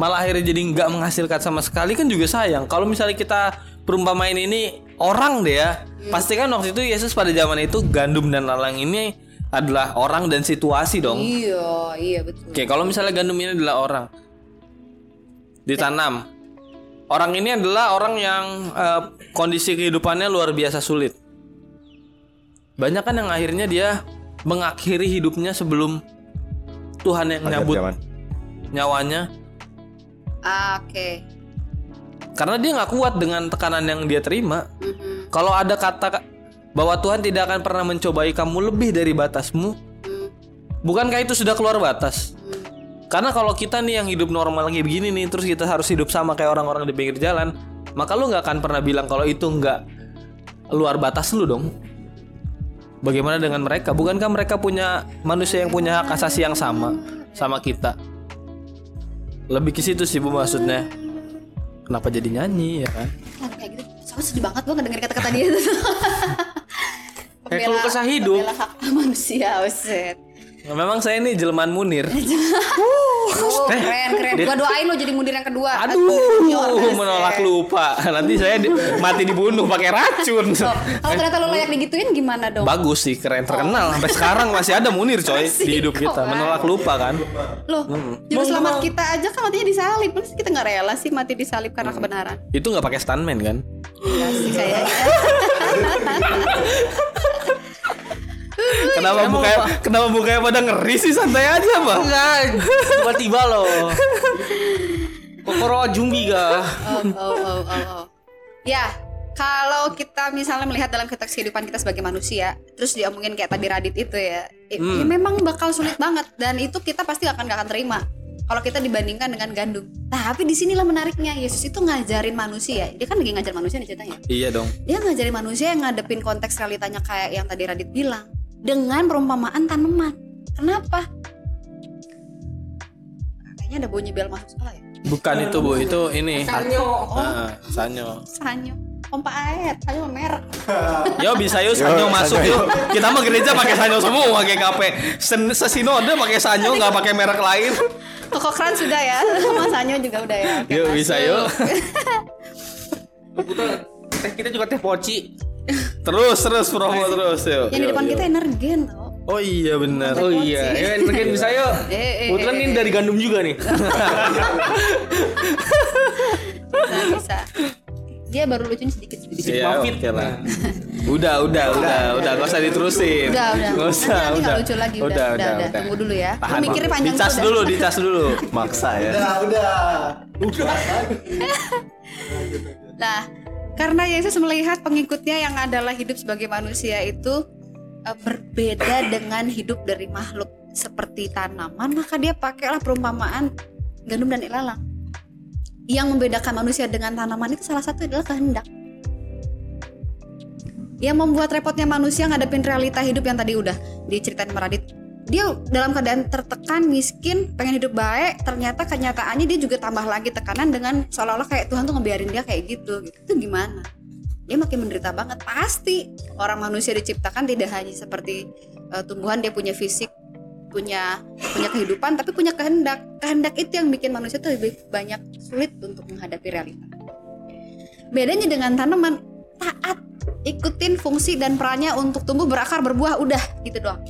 [SPEAKER 1] malah akhirnya jadi nggak menghasilkan sama sekali kan juga sayang. Kalau misalnya kita perumpamain ini orang deh ya, pasti kan waktu itu Yesus pada zaman itu gandum dan lalang ini adalah orang dan situasi dong.
[SPEAKER 3] Iya, iya betul.
[SPEAKER 1] Oke, kalau misalnya gandum ini adalah orang ditanam. Orang ini adalah orang yang eh, kondisi kehidupannya luar biasa sulit. Banyak kan yang akhirnya dia mengakhiri hidupnya sebelum Tuhan yang
[SPEAKER 2] Akhir
[SPEAKER 1] nyabut
[SPEAKER 2] zaman.
[SPEAKER 1] nyawanya
[SPEAKER 3] Ah, Oke.
[SPEAKER 1] karena dia nggak kuat dengan tekanan yang dia terima.
[SPEAKER 3] Mhm.
[SPEAKER 1] Kalau ada kata bahwa Tuhan tidak akan pernah mencobai kamu lebih dari batasmu,
[SPEAKER 3] Hmm.
[SPEAKER 1] bukankah itu sudah keluar batas? Karena kalau kita nih yang hidup normal kayak begini nih, terus kita harus hidup sama kayak orang-orang di pinggir jalan, maka lu nggak akan pernah bilang kalau itu nggak luar batas lu dong. Bagaimana dengan mereka? Bukankah mereka punya manusia yang punya hak asasi yang sama sama kita? Lebih ke situ sih bu maksudnya. Kenapa jadi nyanyi ya kan?
[SPEAKER 3] Kayak gitu. Soalnya sedih banget gue ngedenger kata-kata dia itu.
[SPEAKER 4] Kayak keluh kesah hidup.
[SPEAKER 3] Pembela hak manusia.
[SPEAKER 1] Nah, memang saya ini jelmaan Munir.
[SPEAKER 3] Oh, keren, keren. Gua doain lo jadi mundir yang kedua.
[SPEAKER 1] Eh, Aduh,
[SPEAKER 3] uset.
[SPEAKER 1] menolak lupa. Nanti saya di- mati dibunuh pakai racun.
[SPEAKER 3] Oh, kalau ternyata lo layak digituin gimana dong?
[SPEAKER 1] Bagus sih, keren terkenal. Sampai sekarang masih ada Munir coy
[SPEAKER 3] Masih
[SPEAKER 1] di hidup kita. Menolak lupa kan?
[SPEAKER 3] Loh, juru selamat kita aja kan matinya disalib. Masa kita nggak rela sih mati disalib karena kebenaran?
[SPEAKER 1] Itu nggak pakai stuntman kan?
[SPEAKER 3] Iya sih kayaknya.
[SPEAKER 1] Kenapa mukanya kenapa mukanya pada ngeri sih santai aja, Bang.
[SPEAKER 4] Enggak, tiba-tiba loh. Kokoro Jumbi ga.
[SPEAKER 3] Oh, oh, oh, oh, oh. Ya, kalau kita misalnya melihat dalam konteks kehidupan kita sebagai manusia, terus diomongin kayak tadi Radit itu ya, i- ya memang bakal sulit banget dan itu kita pasti akan gak akan terima kalau kita dibandingkan dengan gandum. Tapi di sinilah menariknya Yesus itu ngajarin manusia. Dia kan lagi ngajar manusia nih ceritanya.
[SPEAKER 1] Iya dong.
[SPEAKER 3] Dia ngajarin manusia yang ngadepin konteks realitanya kayak yang tadi Radit bilang dengan perumpamaan tanaman. Kenapa? Kayaknya ada bunyi bel masuk sekolah ya.
[SPEAKER 1] Bukan itu, Bu. Itu ini.
[SPEAKER 3] Sanyo. Oh,
[SPEAKER 1] Ah, sanyo.
[SPEAKER 3] Sanyo. Pompa air, Sanyo merek.
[SPEAKER 1] Yo bisa yuk sanyo masuk yuk. Kita mah gereja pakai sanyo semua, pakai kape. Sen sesinode pakai sanyo, nggak pakai merek lain.
[SPEAKER 3] Koko Kran sudah ya, sama Sanyo juga udah ya.
[SPEAKER 1] Yuk
[SPEAKER 3] masuk.
[SPEAKER 1] bisa yuk.
[SPEAKER 4] Kita teh kita juga teh poci.
[SPEAKER 1] Terus terus promo terus yuk.
[SPEAKER 3] Yang di
[SPEAKER 1] Yuk,
[SPEAKER 3] depan
[SPEAKER 1] yuk.
[SPEAKER 3] kita energen tau.
[SPEAKER 1] Oh iya benar.
[SPEAKER 4] Oh iya, ya mungkin bisa yuk.
[SPEAKER 3] Eh, eh,
[SPEAKER 4] Kebetulan
[SPEAKER 3] eh,
[SPEAKER 4] ini dari gandum juga nih.
[SPEAKER 3] Bisa, bisa. Dia baru lucunya sedikit sedikit.
[SPEAKER 1] Iya,
[SPEAKER 4] Mampit.
[SPEAKER 1] oke lah. Udah, udah, udah, udah, gak usah diterusin.
[SPEAKER 3] Udah, udah.
[SPEAKER 1] Nggak usah,
[SPEAKER 3] nanti, nanti
[SPEAKER 1] udah.
[SPEAKER 3] lucu lagi. Udah, udah, udah, Tunggu dulu ya. Lu
[SPEAKER 1] Tahan.
[SPEAKER 3] mikirnya panjang
[SPEAKER 1] Dicas dulu,
[SPEAKER 3] udah.
[SPEAKER 1] dicas dulu.
[SPEAKER 2] Maksa ya.
[SPEAKER 3] Nah, karena Yesus melihat pengikutnya yang adalah hidup sebagai manusia itu eh, berbeda dengan hidup dari makhluk seperti tanaman, maka dia pakailah perumpamaan gandum dan ilalang. Yang membedakan manusia dengan tanaman itu salah satu adalah kehendak. Yang membuat repotnya manusia ngadepin realita hidup yang tadi udah diceritain sama Radit. Dia dalam keadaan tertekan, miskin, pengen hidup baik, ternyata kenyataannya dia juga tambah lagi tekanan dengan seolah-olah kayak Tuhan tuh ngebiarin dia kayak gitu. Itu gimana? Dia makin menderita banget. Pasti orang manusia diciptakan tidak hanya seperti eh, tumbuhan dia punya fisik, punya punya kehidupan, tapi punya kehendak. Kehendak itu yang bikin manusia tuh lebih banyak sulit untuk menghadapi realita. Bedanya dengan tanaman, taat, ikutin fungsi dan perannya untuk tumbuh berakar berbuah udah gitu doang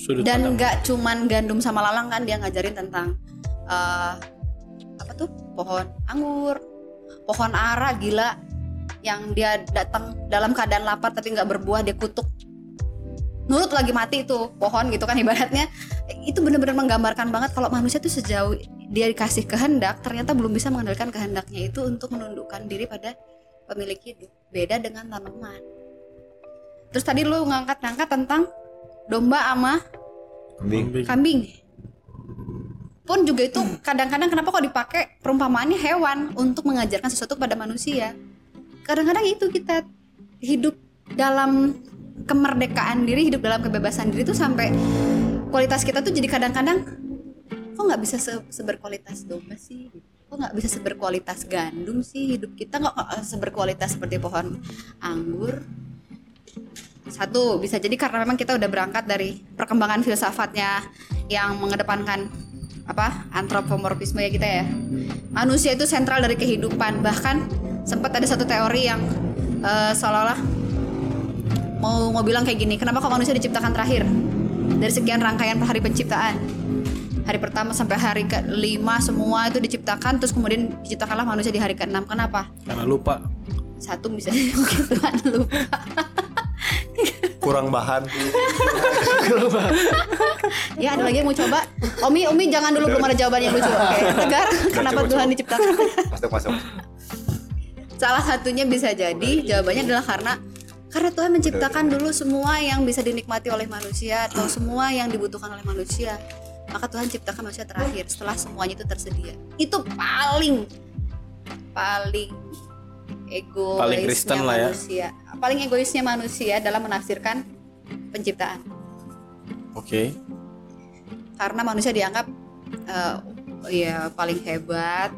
[SPEAKER 1] Sudut
[SPEAKER 3] dan nggak cuman gandum sama lalang kan dia ngajarin tentang eh, apa tuh? Pohon anggur pohon ara gila yang dia datang dalam keadaan lapar tapi nggak berbuah dia kutuk. Nurut lagi mati itu pohon gitu kan ibaratnya. Itu benar-benar menggambarkan banget kalau manusia tuh sejauh dia dikasih kehendak ternyata belum bisa mengendalikan kehendaknya itu untuk menundukkan diri pada pemilik hidup. Beda dengan tanaman. Terus tadi lu ngangkat-ngangkat tentang domba sama
[SPEAKER 2] Kambing.
[SPEAKER 3] kambing. pun juga itu kadang-kadang kenapa kok dipakai perumpamaannya hewan untuk mengajarkan sesuatu kepada manusia. Kadang-kadang itu kita hidup dalam kemerdekaan diri hidup dalam kebebasan diri itu sampai kualitas kita tuh jadi kadang-kadang kok nggak bisa se- seberkualitas domba sih? Kok nggak bisa seberkualitas gandum sih hidup kita? Nggak kok seberkualitas seperti pohon anggur satu bisa jadi karena memang kita udah berangkat dari perkembangan filsafatnya yang mengedepankan apa antropomorfisme ya kita ya. Manusia itu sentral dari kehidupan. Bahkan sempat ada satu teori yang eh, seolah-olah mau mau bilang kayak gini kenapa kok manusia diciptakan terakhir? Dari sekian rangkaian hari penciptaan. Hari pertama sampai hari ke-5 semua itu diciptakan terus kemudian diciptakanlah manusia di hari ke-6 kenapa?
[SPEAKER 1] Karena lupa.
[SPEAKER 3] satu bisa. Mungkin Tuhan lupa
[SPEAKER 5] kurang bahan.
[SPEAKER 3] Ya ada lagi yang mau coba? Omi Omi jangan dulu belum ada jawaban yang lucu. Oke Tegar kenapa Tuhan diciptakan?
[SPEAKER 2] Masuk masuk.
[SPEAKER 3] salah satunya bisa jadi jawabannya adalah karena karena Tuhan menciptakan dulu semua yang bisa dinikmati oleh manusia atau semua yang dibutuhkan oleh manusia. Maka Tuhan ciptakan manusia terakhir setelah semuanya itu tersedia. Itu paling paling egoisnya
[SPEAKER 1] Paling Kristen lah ya.
[SPEAKER 3] manusia. Paling egoisnya manusia dalam menafsirkan penciptaan.
[SPEAKER 1] Oke.
[SPEAKER 3] karena manusia dianggap eh, ya paling hebat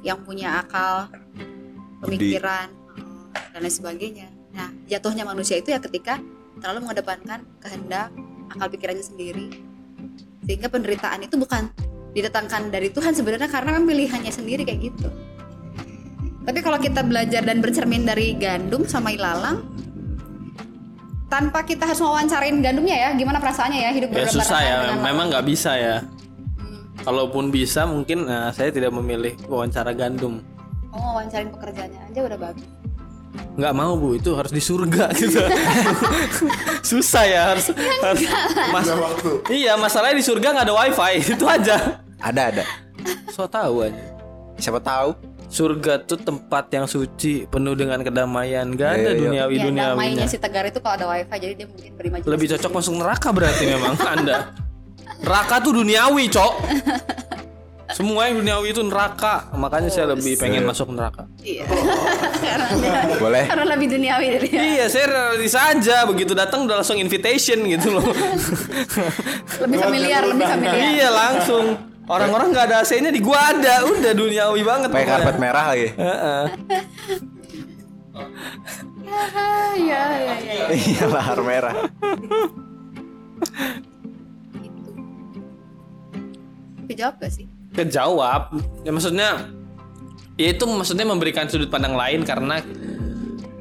[SPEAKER 3] yang punya akal pemikiran dan lain sebagainya. Nah jatuhnya manusia itu ya ketika terlalu mengedepankan kehendak akal pikirannya sendiri. Sehingga penderitaan itu bukan didatangkan dari Tuhan sebenarnya karena memang pilihannya sendiri kayak gitu tapi kalau kita belajar dan bercermin dari gandum sama ilalang tanpa kita harus mewawancarain gandumnya ya gimana perasaannya ya hidup
[SPEAKER 1] Ya
[SPEAKER 3] berdebar
[SPEAKER 1] susah ya. Memang nggak bisa ya. Kalaupun bisa mungkin nah, saya tidak memilih wawancara gandum.
[SPEAKER 3] Oh, wawancarin pekerjaannya aja udah bagus.
[SPEAKER 1] nggak mau bu itu harus di surga gitu susah ya harus, harus mas iya masalahnya di surga nggak ada wifi itu aja
[SPEAKER 2] Ada ada.
[SPEAKER 1] so tahu aja
[SPEAKER 2] Siapa tahu?
[SPEAKER 1] Surga tuh tempat yang suci penuh dengan kedamaian gak ada
[SPEAKER 2] Iya, iya.
[SPEAKER 1] duniawi
[SPEAKER 3] Ya,
[SPEAKER 1] duniawinya
[SPEAKER 3] damainya si Tegar itu kalau ada wifi jadi dia mungkin berimajinasi.
[SPEAKER 1] lebih cocok masuk neraka berarti memang anda neraka tuh duniawi cok semua yang duniawi itu neraka makanya saya lebih pengen masuk neraka
[SPEAKER 3] Iya. karena dia-
[SPEAKER 2] Boleh.
[SPEAKER 3] karena lebih duniawi dari dia.
[SPEAKER 1] iya saya realis aja begitu datang udah langsung invitation gitu loh
[SPEAKER 3] Lebih familiar, lebih familiar.
[SPEAKER 1] iya langsung orang-orang nggak ada AC-nya di gua ada udah duniawi banget
[SPEAKER 2] Pakai karpet merah lagi.
[SPEAKER 1] Heeh.
[SPEAKER 3] Ah, Iya, iya, iya.
[SPEAKER 2] Iya lahar merah.
[SPEAKER 3] Kejawab gak sih?
[SPEAKER 1] kejawab ya maksudnya ya itu maksudnya memberikan sudut pandang lain karena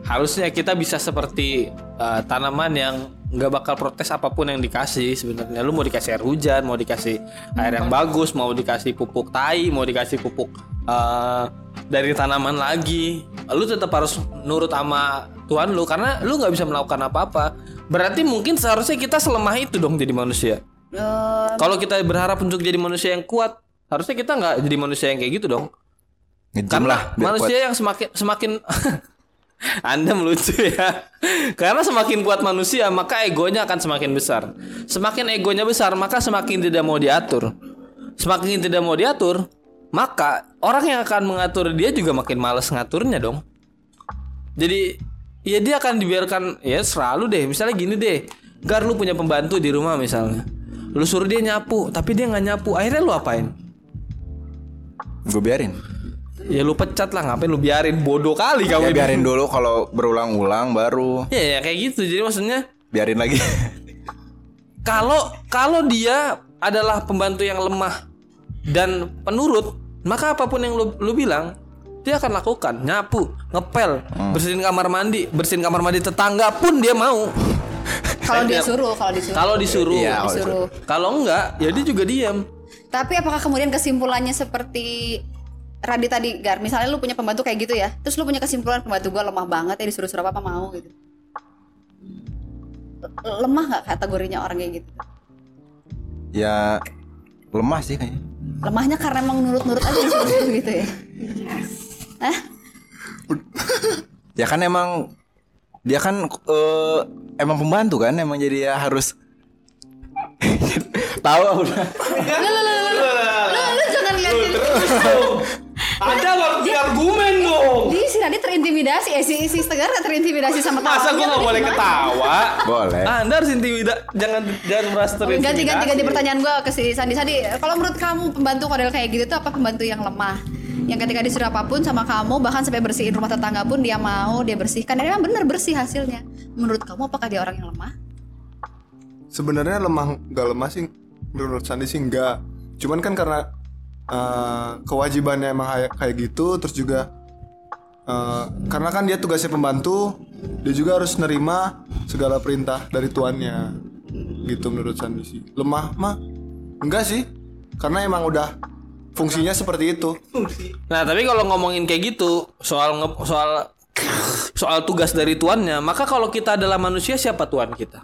[SPEAKER 1] harusnya kita bisa seperti uh, tanaman yang nggak bakal protes apa pun yang dikasih sebenarnya lu mau dikasih air hujan mau dikasih air yang bagus mau dikasih pupuk tai mau dikasih pupuk uh, dari tanaman lagi lu tetap harus nurut sama Tuhan lu karena lu nggak bisa melakukan apa-apa berarti mungkin seharusnya kita selemah itu dong jadi manusia
[SPEAKER 3] Eh,
[SPEAKER 1] kalau kita berharap untuk jadi manusia yang kuat, harusnya kita nggak jadi manusia yang kayak gitu dong.
[SPEAKER 2] Ngejim
[SPEAKER 1] Karena
[SPEAKER 2] lah.
[SPEAKER 1] manusia yang semakin semakin Anda melucu ya. Karena semakin kuat manusia, maka egonya akan semakin besar. Semakin egonya besar, maka semakin tidak mau diatur. Semakin tidak mau diatur, maka orang yang akan mengatur dia juga makin males ngaturnya dong. Jadi ya dia akan dibiarkan ya selalu deh. Misalnya gini deh, Gar lu punya pembantu di rumah misalnya. Lu suruh dia nyapu, tapi dia nggak nyapu. Akhirnya lu apain?
[SPEAKER 2] Gue biarin.
[SPEAKER 1] Ya lu pecat lah, ngapain lu biarin bodoh kali
[SPEAKER 2] Ya
[SPEAKER 1] kamu.
[SPEAKER 2] biarin dulu kalau berulang-ulang baru
[SPEAKER 1] Ya, ya kayak gitu. Jadi maksudnya
[SPEAKER 2] biarin lagi.
[SPEAKER 1] kalau kalau dia adalah pembantu yang lemah dan penurut, maka apa pun yang lu, lu bilang dia akan lakukan. Nyapu, ngepel, bersihin kamar mandi, bersihin kamar mandi tetangga pun dia mau.
[SPEAKER 3] kalau dia
[SPEAKER 1] Saya tidak-
[SPEAKER 3] suruh, kalau disuruh.
[SPEAKER 1] Kalau disuruh.
[SPEAKER 2] Iya, kalau
[SPEAKER 3] disuruh.
[SPEAKER 1] Kalau enggak, ya dia juga diam.
[SPEAKER 3] Tapi apakah kemudian kesimpulannya seperti Radit tadi, Gar, misalnya lu punya pembantu kayak gitu ya, terus lu punya kesimpulan pembantu gua lemah banget ya disuruh-suruh apa, apa mau gitu. Lemah nggak kategorinya orang kayak gitu?
[SPEAKER 2] ya lemah sih kayaknya.
[SPEAKER 3] Lemahnya karena emang nurut-nurut aja disuruh-suruh gitu ya. Hah?
[SPEAKER 2] Ya kan emang dia kan eh, emang pembantu kan emang jadi ya harus tahu udah.
[SPEAKER 3] Lu, lu, lu, lu, lu, lu jangan liatin
[SPEAKER 1] Anda nggak punya argumen dong.
[SPEAKER 3] Jadi si Radit terintimidasi, eh si, si Tegar terintimidasi sama
[SPEAKER 1] Masa
[SPEAKER 3] tawanya
[SPEAKER 1] gue nggak boleh
[SPEAKER 3] gimana?
[SPEAKER 1] ketawa?
[SPEAKER 2] Boleh.
[SPEAKER 1] Anda harus intimida, jangan jangan merasa terintimidasi.
[SPEAKER 3] Ganti ganti ganti pertanyaan gue ke si Sandi Sandi. Kalau menurut kamu pembantu model kayak gitu tuh apa pembantu yang lemah? Yang ketika disuruh apa pun sama kamu bahkan sampai bersihin rumah tetangga pun dia mau dia bersihkan dan memang bener bersih hasilnya. Menurut kamu apakah dia orang yang lemah?
[SPEAKER 5] Sebenarnya lemah nggak lemah sih menurut Sandi sih enggak. Cuman kan karena eh, kewajibannya emang kayak kayak gitu terus juga eh, karena kan dia tugasnya pembantu, dia juga harus nerima segala perintah dari tuannya. Gitu menurut Sandi sih. Lemah mah enggak sih. Karena emang udah fungsinya seperti itu.
[SPEAKER 1] Nah, tapi kalau ngomongin kayak gitu, soal nge- soal soal tugas dari tuannya, maka kalau kita adalah manusia siapa tuan kita?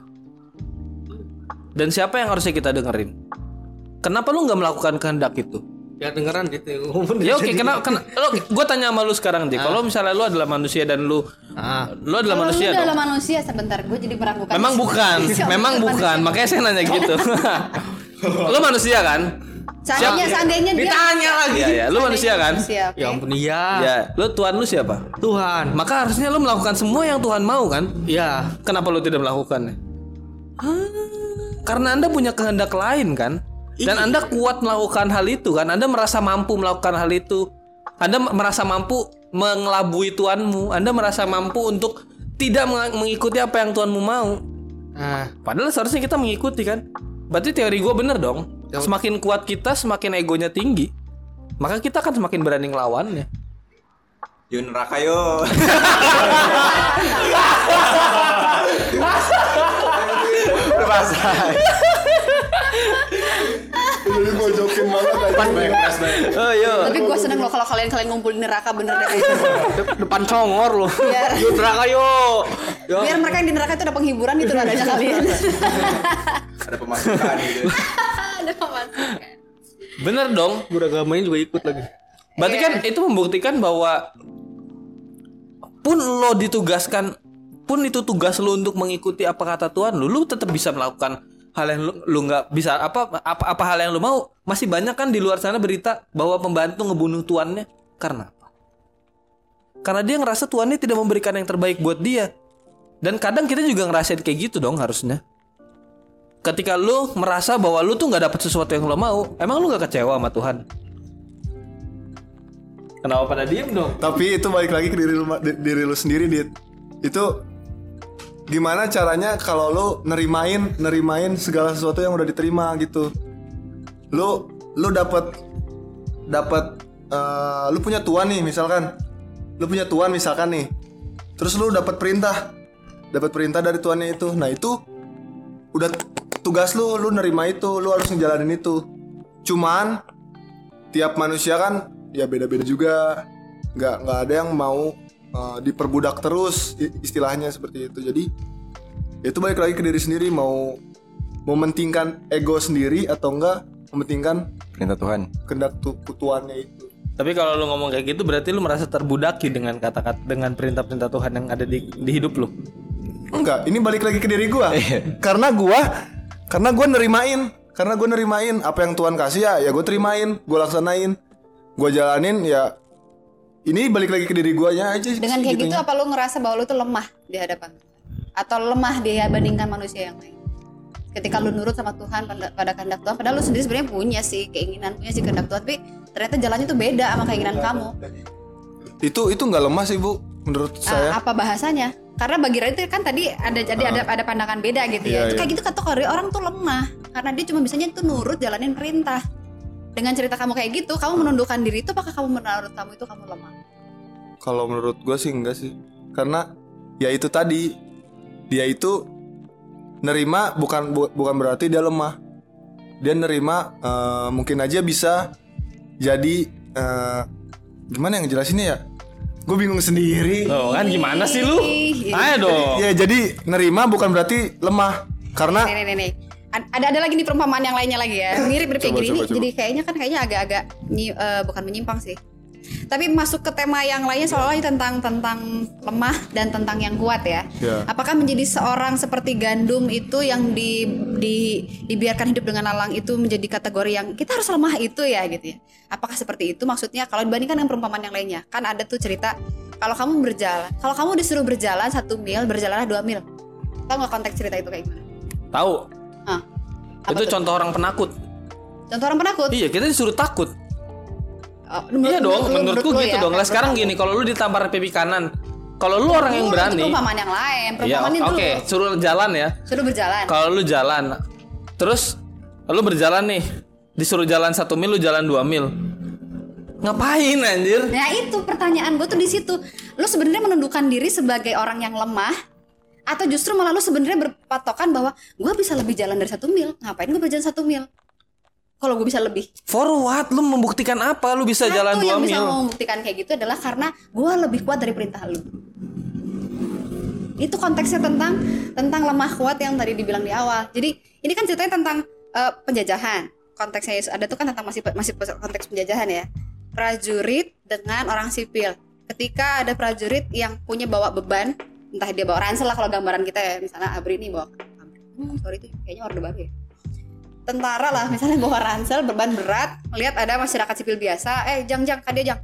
[SPEAKER 1] Dan siapa yang harusnya kita dengerin? Kenapa lu nggak melakukan kehendak itu?
[SPEAKER 4] Ya dengeran gitu.
[SPEAKER 1] Ya oke, kenapa? Kena, lo, gue tanya sama lu sekarang, Dik. Kalau misalnya lu adalah manusia dan lu,
[SPEAKER 4] Ah.
[SPEAKER 1] lu adalah
[SPEAKER 3] Kalau
[SPEAKER 1] manusia
[SPEAKER 3] lu
[SPEAKER 1] dong.
[SPEAKER 3] adalah manusia sebentar gue jadi meragukan.
[SPEAKER 1] Memang bukan, memang bukan.
[SPEAKER 3] manusia?
[SPEAKER 1] Makanya saya nanya gitu. lu manusia kan?
[SPEAKER 3] Seandainya seandainya dia
[SPEAKER 1] Ditanya lagi. Ya, ya. Lu manusia kan?
[SPEAKER 3] Manusia, oke.
[SPEAKER 4] Ya ampun iya.
[SPEAKER 1] Ya, lu tuan lu siapa?
[SPEAKER 4] Tuhan.
[SPEAKER 1] Maka harusnya lu melakukan semua yang Tuhan mau kan?
[SPEAKER 4] Ya.
[SPEAKER 1] Kenapa lu tidak melakukannya? Karena Anda punya kehendak lain kan? Dan Anda kuat melakukan hal itu kan? Anda merasa mampu melakukan hal itu. Anda merasa mampu mengelabui Tuanmu. Anda merasa mampu untuk tidak meng- mengikuti apa yang Tuanmu mau.
[SPEAKER 4] Nah,
[SPEAKER 1] Padahal seharusnya kita mengikuti kan? Berarti teori gue bener dong. Semakin kuat kita, semakin egonya tinggi. Maka kita akan semakin berani ngelawannya.
[SPEAKER 2] Yun neraka yo. Udah basah.
[SPEAKER 5] Jadi mojokin banget
[SPEAKER 1] Oh iya.
[SPEAKER 3] Tapi gue seneng loh kalau kalian kalian ngumpul di neraka bener deh.
[SPEAKER 1] Depan congor loh.
[SPEAKER 3] Biar,
[SPEAKER 1] Yuk neraka yuk.
[SPEAKER 3] biar mereka yang di neraka itu ada penghiburan itu adanya kalian.
[SPEAKER 2] Ada pemasukan gitu.
[SPEAKER 3] ada pemasukan.
[SPEAKER 1] Bener dong.
[SPEAKER 4] beragamanya juga ikut lagi.
[SPEAKER 1] Berarti kan itu membuktikan bahwa pun lo ditugaskan pun itu tugas lo untuk mengikuti apa kata Tuhan lu, lu tetap bisa melakukan hal yang lu lu nggak bisa apa apa apa hal yang lu mau. Masih banyak kan di luar sana berita bahwa pembantu ngebunuh tuannya karena apa? Karena dia ngerasa tuannya tidak memberikan yang terbaik buat dia. Dan kadang kita juga ngerasain kayak gitu dong harusnya. Ketika lu merasa bahwa lu tuh nggak dapet sesuatu yang lo mau, emang lu nggak kecewa sama Tuhan? Kenapa pada diem dong?
[SPEAKER 5] Tapi itu balik lagi ke diri lu, di- diri lu sendiri, Dit. Itu gimana caranya kalau lu nerimain nerimain segala sesuatu yang udah diterima gitu. Lu lu dapat dapat eh, lu punya tuan nih misalkan. Lu punya tuan misalkan nih. Terus lu dapat perintah. Dapat perintah dari tuannya itu. Nah, itu udah tugas lu, lu nerima itu, lu harus ngejalanin itu. Cuman tiap manusia kan ya beda-beda juga nggak nggak ada yang mau uh, diperbudak terus istilahnya seperti itu. Jadi itu balik lagi ke diri sendiri mau mementingkan ego sendiri atau enggak mementingkan
[SPEAKER 2] Perintah Tuhan.
[SPEAKER 5] kehendak tu- tuannya itu.
[SPEAKER 1] Tapi kalau lu ngomong kayak gitu berarti lu merasa terbudaki dengan kata-kata dengan perintah-perintah Tuhan yang ada di, di hidup lu.
[SPEAKER 5] enggak ini balik lagi ke diri gua. Karena gua karena gua nerimain. Karena gua nerimain. Apa yang Tuhan kasih ya ya gue terimain gue laksanain. Gue jalanin ya ini balik lagi ke diri guanya aja
[SPEAKER 3] Dengan kayak gitu apa lu ngerasa bahwa lu tuh lemah di hadapan Tuhan? Atau lemah dibandingkan manusia yang lain? Ketika lu nurut sama Tuhan pada, pada kehendak Tuhan, padahal lu sendiri sebenarnya punya sih keinginan, punya sih kehendak Tuhan, tapi ternyata jalannya tuh beda sama keinginan kamu.
[SPEAKER 5] itu itu nggak lemah sih bu menurut
[SPEAKER 3] Ah,
[SPEAKER 5] saya
[SPEAKER 3] apa bahasanya? Karena bagi Radit kan tadi ada jadi ada ada pandangan beda gitu ya.
[SPEAKER 5] Iya,
[SPEAKER 3] itu
[SPEAKER 5] iya.
[SPEAKER 3] kayak gitu kategori orang tuh lemah karena dia cuma bisanya itu nurut jalanin perintah. Dengan cerita kamu kayak gitu, kamu menundukkan diri itu apakah kamu menurut kamu itu kamu lemah?
[SPEAKER 5] Kalau menurut gue sih enggak sih Karena ya itu tadi Dia itu nerima bukan bu- bukan berarti dia lemah Dia nerima eh, mungkin aja bisa jadi eh, Gimana yang jelasinnya ya Gue bingung sendiri
[SPEAKER 1] Oh kan gimana sih lu? Ayo dong.
[SPEAKER 5] Ya jadi nerima bukan berarti lemah Karena
[SPEAKER 3] Nih, nih, nih, nih. Ad- Ada ada lagi nih perumpamaan yang lainnya lagi ya. Mirip mirip kayak gini.
[SPEAKER 5] coba, coba.
[SPEAKER 3] Jadi kayaknya kan kayaknya agak-agak eh, bukan menyimpang sih. Tapi masuk ke tema yang lainnya soalnya tentang tentang lemah dan tentang yang kuat ya.
[SPEAKER 5] Ya.
[SPEAKER 3] Apakah menjadi seorang seperti gandum itu yang di, di dibiarkan hidup dengan lalang itu menjadi kategori yang kita harus lemah itu ya gitu ya. Apakah seperti itu maksudnya kalau dibandingkan dengan perumpamaan yang lainnya? Kan ada tuh cerita kalau kamu berjalan kalau kamu disuruh berjalan satu mil berjalanlah dua mil tahu nggak konteks cerita itu kayak gimana
[SPEAKER 1] Tahu.
[SPEAKER 3] Hah,
[SPEAKER 1] Itu
[SPEAKER 3] tuh?
[SPEAKER 1] contoh orang penakut.
[SPEAKER 3] contoh orang penakut
[SPEAKER 1] Iya, kita disuruh takut.
[SPEAKER 3] Oh, menurut-
[SPEAKER 1] iya dong,
[SPEAKER 3] lu-
[SPEAKER 1] menurutku
[SPEAKER 3] lu
[SPEAKER 1] gitu
[SPEAKER 3] ya,
[SPEAKER 1] dong. Lah
[SPEAKER 3] menurut
[SPEAKER 1] sekarang gini, kalau lu ditampar pipi kanan, kalau lu orang yang berani,
[SPEAKER 3] itu perumpamaan yang lain
[SPEAKER 1] ya
[SPEAKER 3] perumpamaan itu
[SPEAKER 1] oke, suruh jalan ya.
[SPEAKER 3] suruh berjalan
[SPEAKER 1] Kalau lu jalan, terus lu berjalan nih, disuruh jalan satu mil, lu jalan dua mil. Ngapain anjir?
[SPEAKER 3] Nah itu pertanyaan gue tuh di situ. Lu sebenarnya menundukkan diri sebagai orang yang lemah atau justru malah lu sebenarnya berpatokan bahwa gue bisa lebih jalan dari satu mil. Ngapain gue berjalan satu mil? Kalau gue bisa lebih.
[SPEAKER 1] For what? Lu membuktikan apa? Lu bisa
[SPEAKER 3] Satu
[SPEAKER 1] jalan dua
[SPEAKER 3] yang bisa
[SPEAKER 1] mil.
[SPEAKER 3] membuktikan kayak gitu adalah karena gue lebih kuat dari perintah lu. Itu konteksnya tentang tentang lemah kuat yang tadi dibilang di awal. Jadi ini kan ceritanya tentang eh, penjajahan. Konteksnya ada tuh kan tentang masih masih konteks penjajahan ya. Prajurit dengan orang sipil. Ketika ada prajurit yang punya bawa beban, entah dia bawa ransel lah kalau gambaran kita ya, misalnya Abri ini bawa hmm, sorry itu kayaknya orde baru ya. Tentara lah misalnya bawa ransel beban berat. Melihat ada masyarakat sipil biasa. Eh jang jang kade jang.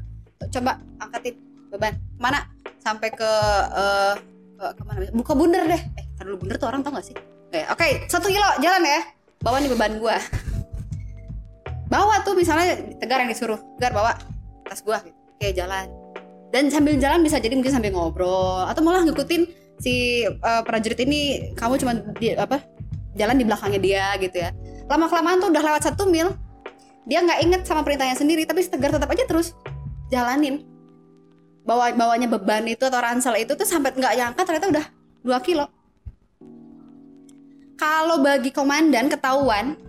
[SPEAKER 3] Coba angkatin beban. Mana sampai ke eh ke ke mana buka bundar deh. Eh tar dulu bundar tuh orang tau gak sih? Oke oke satu kilo jalan ya. Bawa nih beban gua. Bawa tuh misalnya tegar yang disuruh. Tegar bawa tas gua. Gitu. oke jalan dan sambil jalan bisa jadi mungkin sambil ngobrol. Atau malah ngikutin si eh, prajurit ini kamu cuma di apa jalan di belakangnya dia gitu ya. Lama kelamaan tuh udah lewat satu mil dia nggak inget sama perintahnya sendiri tapi tegar tetap aja terus jalanin. Bawa bawanya beban itu atau ransel itu tuh sampai nggak nyangka ternyata udah 2 kilo. Kalau bagi komandan ketahuan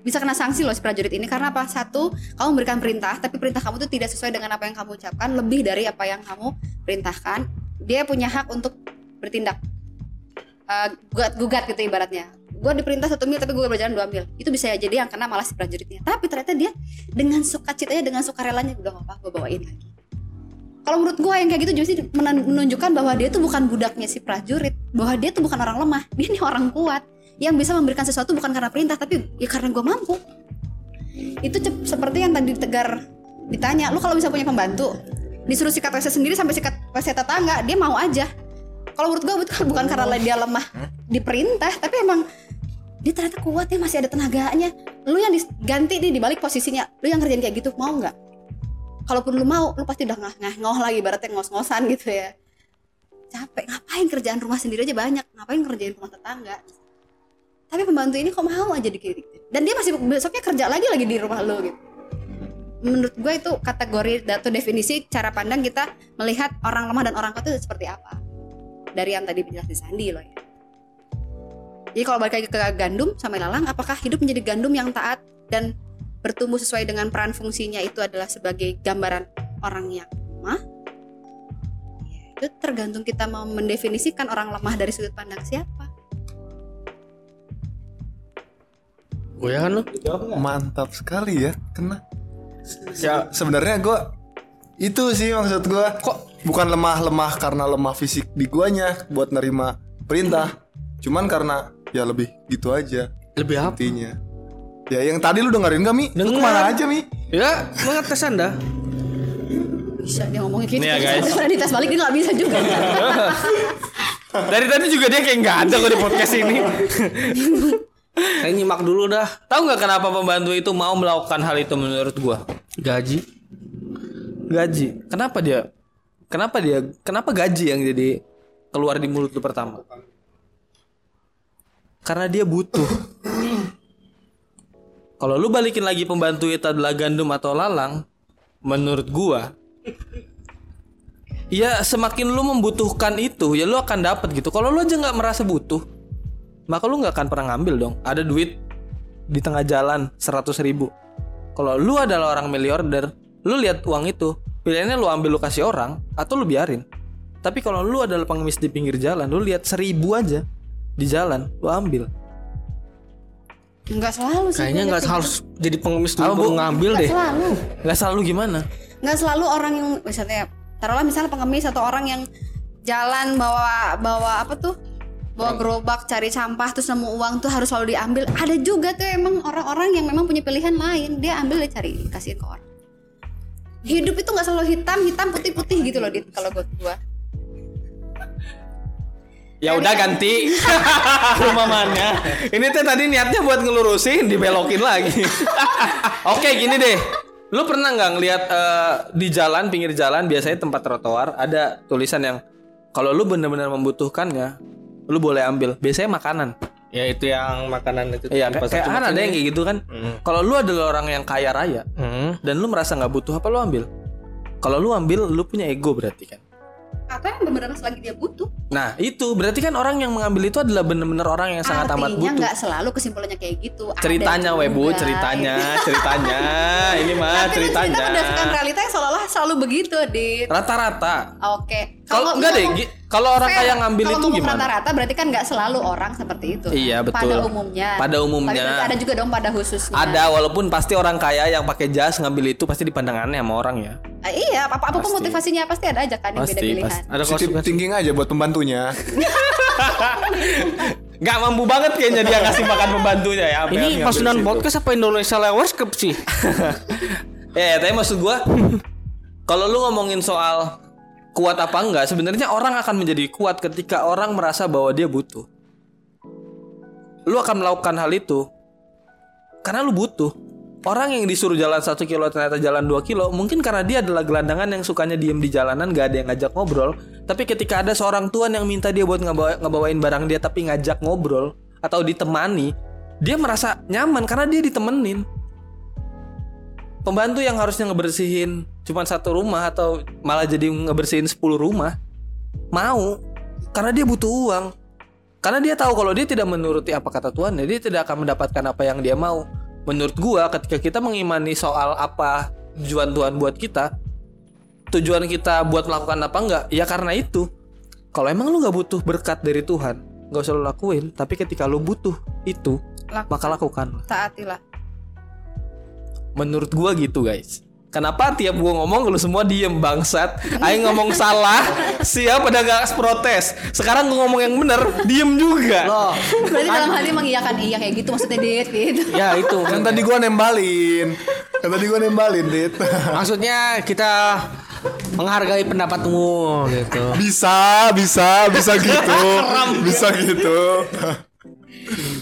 [SPEAKER 3] bisa kena sanksi loh si prajurit ini. Karena apa? Satu kamu memberikan perintah tapi perintah kamu tuh tidak sesuai dengan apa yang kamu ucapkan. Lebih dari apa yang kamu perintahkan. Dia punya hak untuk bertindak. Eh, gugat gugat gitu ibaratnya. Gue diperintah satu mil tapi gue berjalan dua mil. Itu bisa jadi yang kena malah si prajuritnya. Tapi ternyata dia dengan sukacitanya dengan sukarelanya udah apa gue bawain lagi. Kalau menurut gue yang kayak gitu justru menunjukkan bahwa dia tuh bukan budaknya si prajurit. Bahwa dia tuh bukan orang lemah. Dia ini orang kuat yang bisa memberikan sesuatu bukan karena perintah tapi ya karena gue mampu. Itu seperti yang tadi tegar ditanya lu kalau bisa punya pembantu disuruh sikat WC sendiri sampai sikat WC tetangga dia mau aja. Kalau menurut gue itu bukan karena dia lemah diperintah tapi emang dia ternyata kuat ya masih ada tenaganya. Lu yang diganti nih dibalik posisinya lu yang ngerjain kayak gitu mau nggak? Kalaupun lu mau lu pasti udah ngah ngah ngoh lagi ibaratnya ngos-ngosan gitu ya. Capek ngapain kerjaan rumah sendiri aja banyak ngapain kerjain rumah tetangga tapi pembantu ini kok mau aja dikit? Dan dia masih besoknya kerja lagi lagi di rumah lu gitu. Menurut gue itu kategori atau definisi cara pandang kita melihat orang lemah dan orang kuat itu seperti apa. Dari yang tadi penjelasan Sandi loh ya. Jadi kalau balik lagi ke gandum sama ilalang apakah hidup menjadi gandum yang taat dan bertumbuh sesuai dengan peran fungsinya itu adalah sebagai gambaran orang yang lemah? Ya, itu tergantung kita mau mendefinisikan orang lemah dari sudut pandang siapa
[SPEAKER 1] Gue kan lu?
[SPEAKER 5] Mantap sekali ya, kena.
[SPEAKER 1] Ya,
[SPEAKER 5] Sebenarnya gue itu sih maksud gue. Kok bukan lemah-lemah karena lemah fisik di guanya buat nerima perintah. Cuman karena ya lebih gitu aja
[SPEAKER 1] lebih apa?
[SPEAKER 5] intinya. Ya yang tadi lu dengerin gak Mi? Lu
[SPEAKER 1] Denger.
[SPEAKER 5] ke mana aja Mi?
[SPEAKER 1] Ya, mengetes Anda.
[SPEAKER 3] bisa dia ngomongnya gitu
[SPEAKER 1] Nih ya, guys.
[SPEAKER 3] Karena dites balik dia nggak bisa juga
[SPEAKER 1] Dari tadi juga dia kayak nggak ada kok di podcast ini.
[SPEAKER 4] Saya nyimak dulu dah.
[SPEAKER 1] Tahu nggak kenapa pembantu itu mau melakukan hal itu menurut gua?
[SPEAKER 4] Gaji.
[SPEAKER 1] Gaji. Kenapa dia? Kenapa dia? Kenapa gaji yang jadi keluar di mulut lu pertama? Karena dia butuh. Kalau lu balikin lagi pembantu itu adalah gandum atau lalang, menurut gua, ya semakin lu membutuhkan itu, ya lu akan dapat gitu. Kalau lu aja nggak merasa butuh, maka lu nggak akan pernah ngambil dong. Ada duit di tengah jalan 100 ribu. Kalau lu adalah orang miliarder, lu lihat uang itu, pilihannya lu ambil lu kasih orang atau lu biarin. Tapi kalau lu adalah pengemis di pinggir jalan, lu lihat seribu aja di jalan, lu ambil.
[SPEAKER 3] nggak selalu sih
[SPEAKER 4] Kayaknya nggak
[SPEAKER 3] liat kayak
[SPEAKER 4] harus jadi pengemis dulu baru ngambil
[SPEAKER 3] gitu.
[SPEAKER 4] deh.
[SPEAKER 3] nggak selalu
[SPEAKER 1] Nggak selalu gimana?
[SPEAKER 3] nggak selalu orang yang misalnya taruhlah misalnya pengemis atau orang yang jalan bawa bawa apa tuh bawa gerobak cari sampah terus nemu uang tuh harus selalu diambil ada juga tuh emang orang-orang yang memang punya pilihan lain dia ambil dia cari kasihin ke orang hidup itu nggak selalu hitam hitam putih putih gitu loh dit kalau buat gua
[SPEAKER 1] Ya udah ganti perumpamannya. Ini tuh tadi niatnya buat ngelurusin, dibelokin lagi. Oke, gini deh. Lu pernah nggak ngelihat eh, di jalan pinggir jalan biasanya tempat trotoar ada tulisan yang kalau lu bener-bener membutuhkannya, lu boleh ambil. Biasanya makanan.
[SPEAKER 4] Ya itu yang makanan itu.
[SPEAKER 1] Iya,
[SPEAKER 4] di
[SPEAKER 1] kayak, kayak kan ada yang kayak gitu kan. Kalau lu adalah orang yang kaya raya
[SPEAKER 4] Hmm.
[SPEAKER 1] dan lu merasa nggak butuh apa lu ambil. Kalau lu ambil, lu punya ego berarti kan.
[SPEAKER 3] atau yang benar-benar selagi dia butuh
[SPEAKER 1] Nah itu berarti kan orang yang mengambil itu adalah bener-bener orang yang sangat amat
[SPEAKER 3] artinya
[SPEAKER 1] butuh.
[SPEAKER 3] nggak selalu kesimpulannya kayak gitu
[SPEAKER 1] ceritanya
[SPEAKER 3] juga.
[SPEAKER 1] webu ceritanya ceritanya ini mah
[SPEAKER 3] Tapi
[SPEAKER 1] ceritanya
[SPEAKER 3] cerita berdasarkan realita yang seolah-olah selalu begitu dit
[SPEAKER 1] rata-rata
[SPEAKER 3] oke
[SPEAKER 1] kalau enggak deh kalau orang kaya ngambil
[SPEAKER 3] kalau
[SPEAKER 1] itu gimana
[SPEAKER 3] rata-rata berarti kan nggak selalu orang seperti itu
[SPEAKER 1] Iya, betul.
[SPEAKER 3] pada umumnya
[SPEAKER 1] Pada umumnya.
[SPEAKER 3] Tapi ada juga dong pada khususnya
[SPEAKER 1] ada walaupun pasti orang kaya yang pakai jas ngambil itu pasti dipandang aneh sama orang ya
[SPEAKER 3] Ah, iya apa apa
[SPEAKER 1] Pasti.
[SPEAKER 3] motivasinya pasti ada aja kan yang beda
[SPEAKER 1] pasti
[SPEAKER 3] pilihan
[SPEAKER 1] pasti ada konsekuensi
[SPEAKER 5] thinking aja buat pembantunya.
[SPEAKER 1] nggak mampu banget kayaknya dia ngasih makan pembantunya ya
[SPEAKER 4] Ini pasunan podcast apa Indonesia Lewers Cup sih?
[SPEAKER 1] ya tapi maksud gua kalau lu ngomongin soal kuat apa enggak sebenarnya orang akan menjadi kuat ketika orang merasa bahwa dia butuh. Lu akan melakukan hal itu karena lu butuh. Orang yang disuruh jalan satu kilo ternyata jalan 2 kilo mungkin karena dia adalah gelandangan yang sukanya diem di jalanan gak ada yang ngajak ngobrol. Tapi ketika ada seorang tuan yang minta dia buat ngebawa, ngebawain barang dia tapi ngajak ngobrol atau ditemani dia merasa nyaman karena dia ditemenin. Pembantu yang harusnya ngebersihin cuma satu rumah atau malah jadi ngebersihin 10 rumah mau. Karena dia butuh uang. Karena dia tahu kalau dia tidak menuruti apa kata Tuhan dia tidak akan mendapatkan apa yang dia mau. Menurut gua ketika kita mengimani soal apa tujuan Tuhan buat kita tujuan kita buat melakukan apa enggak ya karena itu. Kalau emang lu nggak butuh berkat dari Tuhan nggak usah lu lakuin. Tapi ketika lu butuh itu
[SPEAKER 3] Lakukan.
[SPEAKER 1] maka lakukan
[SPEAKER 3] taatilah.
[SPEAKER 1] Menurut gua gitu guys Kenapa tiap gua ngomong lu semua diem bangsat Aing ngomong salah Siap pada gak protes Sekarang gua ngomong yang bener Diem juga
[SPEAKER 4] Loh,
[SPEAKER 3] berarti dalam hati mengiyakan iya kayak gitu maksudnya dit gitu
[SPEAKER 4] ya itu.
[SPEAKER 5] Kan tadi gua nembalin. Kan tadi gua nembalin, Dit.
[SPEAKER 4] Maksudnya kita menghargai pendapatmu gitu.
[SPEAKER 5] bisa, bisa, bisa gitu. bisa gitu.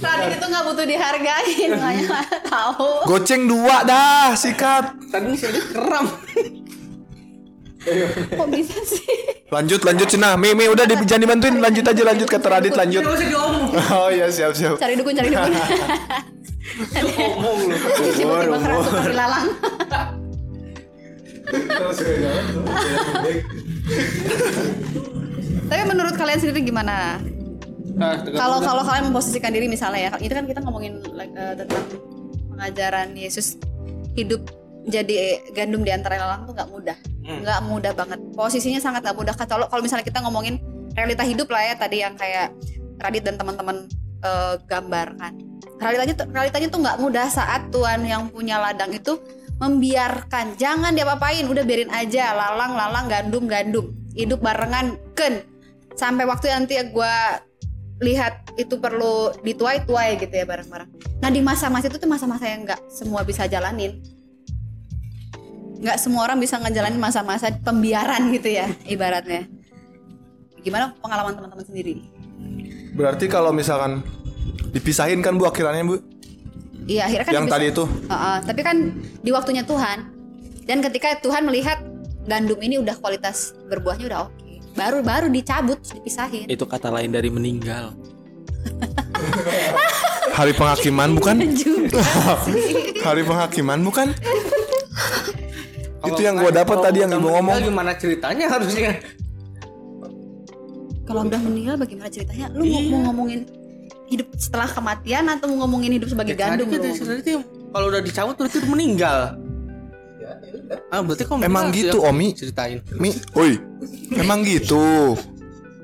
[SPEAKER 3] Tadi itu nggak butuh dihargain makanya tahu
[SPEAKER 5] Goceng dua dah, sikat.
[SPEAKER 4] Tadi sih keram.
[SPEAKER 3] kok bisa sih
[SPEAKER 5] Lanjut, lanjut Cina. Mi, Mi udah di, jangan dibantuin. Lanjut aja, lanjut kata Radit, lanjut. Oh iya, siap, siap.
[SPEAKER 3] cari dukun cari dukun tiba-tiba keras seperti lalang tapi menurut kalian sendiri gimana kalau kalau kalian memposisikan diri misalnya ya itu kan kita ngomongin like, eh, tentang pengajaran Yesus hidup jadi gandum di antara lalang tuh nggak mudah. Nggak mudah banget. Posisinya sangat nggak mudah. Kalau kalau misalnya kita ngomongin realita hidup lah ya tadi yang kayak Radit dan teman-teman eh, gambarkan. Realitanya tuh realitanya tuh nggak mudah saat Tuhan yang punya ladang itu membiarkan. Jangan diapa-apain udah biarin aja. Lalang lalang gandum gandum. Hidup barengan ken. Sampai waktu nanti gue lihat itu perlu dituai-tuai gitu ya bareng-bareng. Nah di masa-masa itu tuh masa-masa yang nggak semua bisa jalanin, nggak semua orang bisa ngejalanin masa-masa pembiaran gitu ya ibaratnya. Gimana pengalaman teman-teman sendiri?
[SPEAKER 5] Berarti kalau misalkan dipisahin kan Bu akhirannya Bu?
[SPEAKER 3] Iya akhirnya kan
[SPEAKER 5] Yang
[SPEAKER 3] bisa-
[SPEAKER 5] tadi itu?
[SPEAKER 3] Heeh, tapi kan di waktunya Tuhan dan ketika Tuhan melihat gandum ini udah kualitas berbuahnya udah oke, baru baru dicabut dipisahin.
[SPEAKER 1] Itu kata lain dari meninggal
[SPEAKER 5] Hari penghakiman bukan? Hari penghakiman bukan? Itu yang gue dapat tadi yang ibu ngomong.
[SPEAKER 4] Gimana ceritanya harusnya?
[SPEAKER 3] Kalau udah meninggal bagaimana ceritanya? Lu mau, mau ngomongin hidup setelah kematian atau mau ngomongin hidup sebagai gandum
[SPEAKER 4] kan sebenarnya kalau udah dicabut berarti udah meninggal. Ah berarti kok
[SPEAKER 5] Emang gitu,
[SPEAKER 4] ya?
[SPEAKER 5] Omi?
[SPEAKER 4] Ceritain.
[SPEAKER 5] Mi, oi, emang gitu.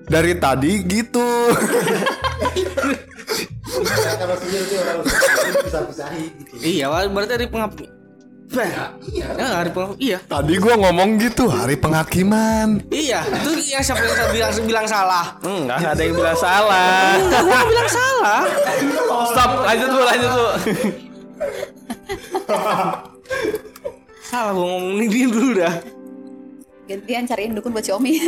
[SPEAKER 5] Dari tadi gitu.
[SPEAKER 4] Iya, berarti dari pengap. Bah, iya. hari pengap. Iya.
[SPEAKER 5] Tadi gua ngomong gitu hari penghakiman.
[SPEAKER 4] Iya, itu yang siapa yang bilang bilang salah?
[SPEAKER 1] Enggak nggak ada yang bilang salah
[SPEAKER 4] Enggak, gua bilang salah.
[SPEAKER 1] Stop lanjut dulu lanjut dulu
[SPEAKER 4] salah gua ngomong ini dulu dah.
[SPEAKER 3] Gantian cariin dukun buat si Omi.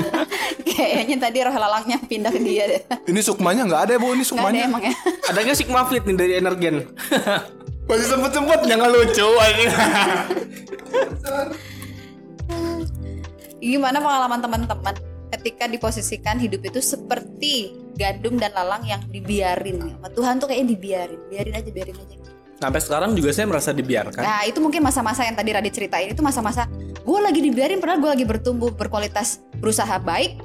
[SPEAKER 3] Kayaknya tadi roh lalangnya pindah ke dia deh.
[SPEAKER 5] Ini sukmanya nggak ada ya bu, ini
[SPEAKER 3] Gak ada
[SPEAKER 5] sukmanya.
[SPEAKER 3] emang ya.
[SPEAKER 4] Ada nggak Sigma Fit nih dari Energen?
[SPEAKER 5] Masih sempet-sempet
[SPEAKER 4] Jangan lucu anjing.
[SPEAKER 3] Gimana pengalaman teman-teman ketika diposisikan hidup itu seperti gandum dan lalang yang dibiarin sama Tuhan tuh kayaknya dibiarin, biarin aja, biarin aja.
[SPEAKER 1] Sampai sekarang juga saya merasa dibiarkan.
[SPEAKER 3] Nah itu mungkin masa-masa yang tadi Radit ceritain itu masa-masa gue lagi dibiarin padahal gue lagi bertumbuh berkualitas berusaha baik.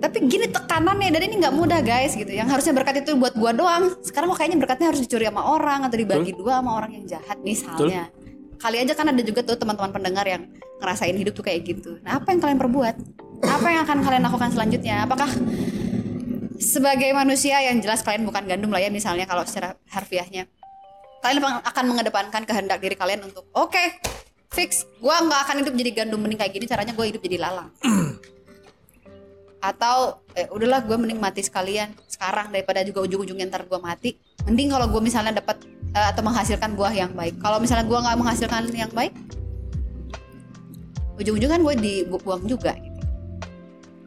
[SPEAKER 3] Tapi gini tekanannya dan ini nggak mudah guys gitu. Yang harusnya berkat itu buat gue doang. Sekarang kok kayaknya berkatnya harus dicuri sama orang atau dibagi dua sama orang yang jahat misalnya. Kali aja kan ada juga tuh teman-teman pendengar yang ngerasain hidup tuh kayak gitu. Nah apa yang kalian perbuat? Apa yang akan kalian lakukan selanjutnya? Apakah sebagai manusia yang jelas kalian bukan gandum lah ya misalnya kalau secara harfiahnya kalian akan mengedepankan kehendak diri kalian untuk oke fix. Gua nggak akan hidup jadi gandum mending kayak gini caranya gue hidup jadi lalang. Atau eh, udahlah gue mending mati sekalian sekarang daripada juga ujung-ujungnya ntar gue mati. Mending kalau gue misalnya dapat eh, atau menghasilkan buah yang baik. Kalau misalnya gue nggak menghasilkan yang baik ujung-ujungnya kan gue dibuang juga. Gitu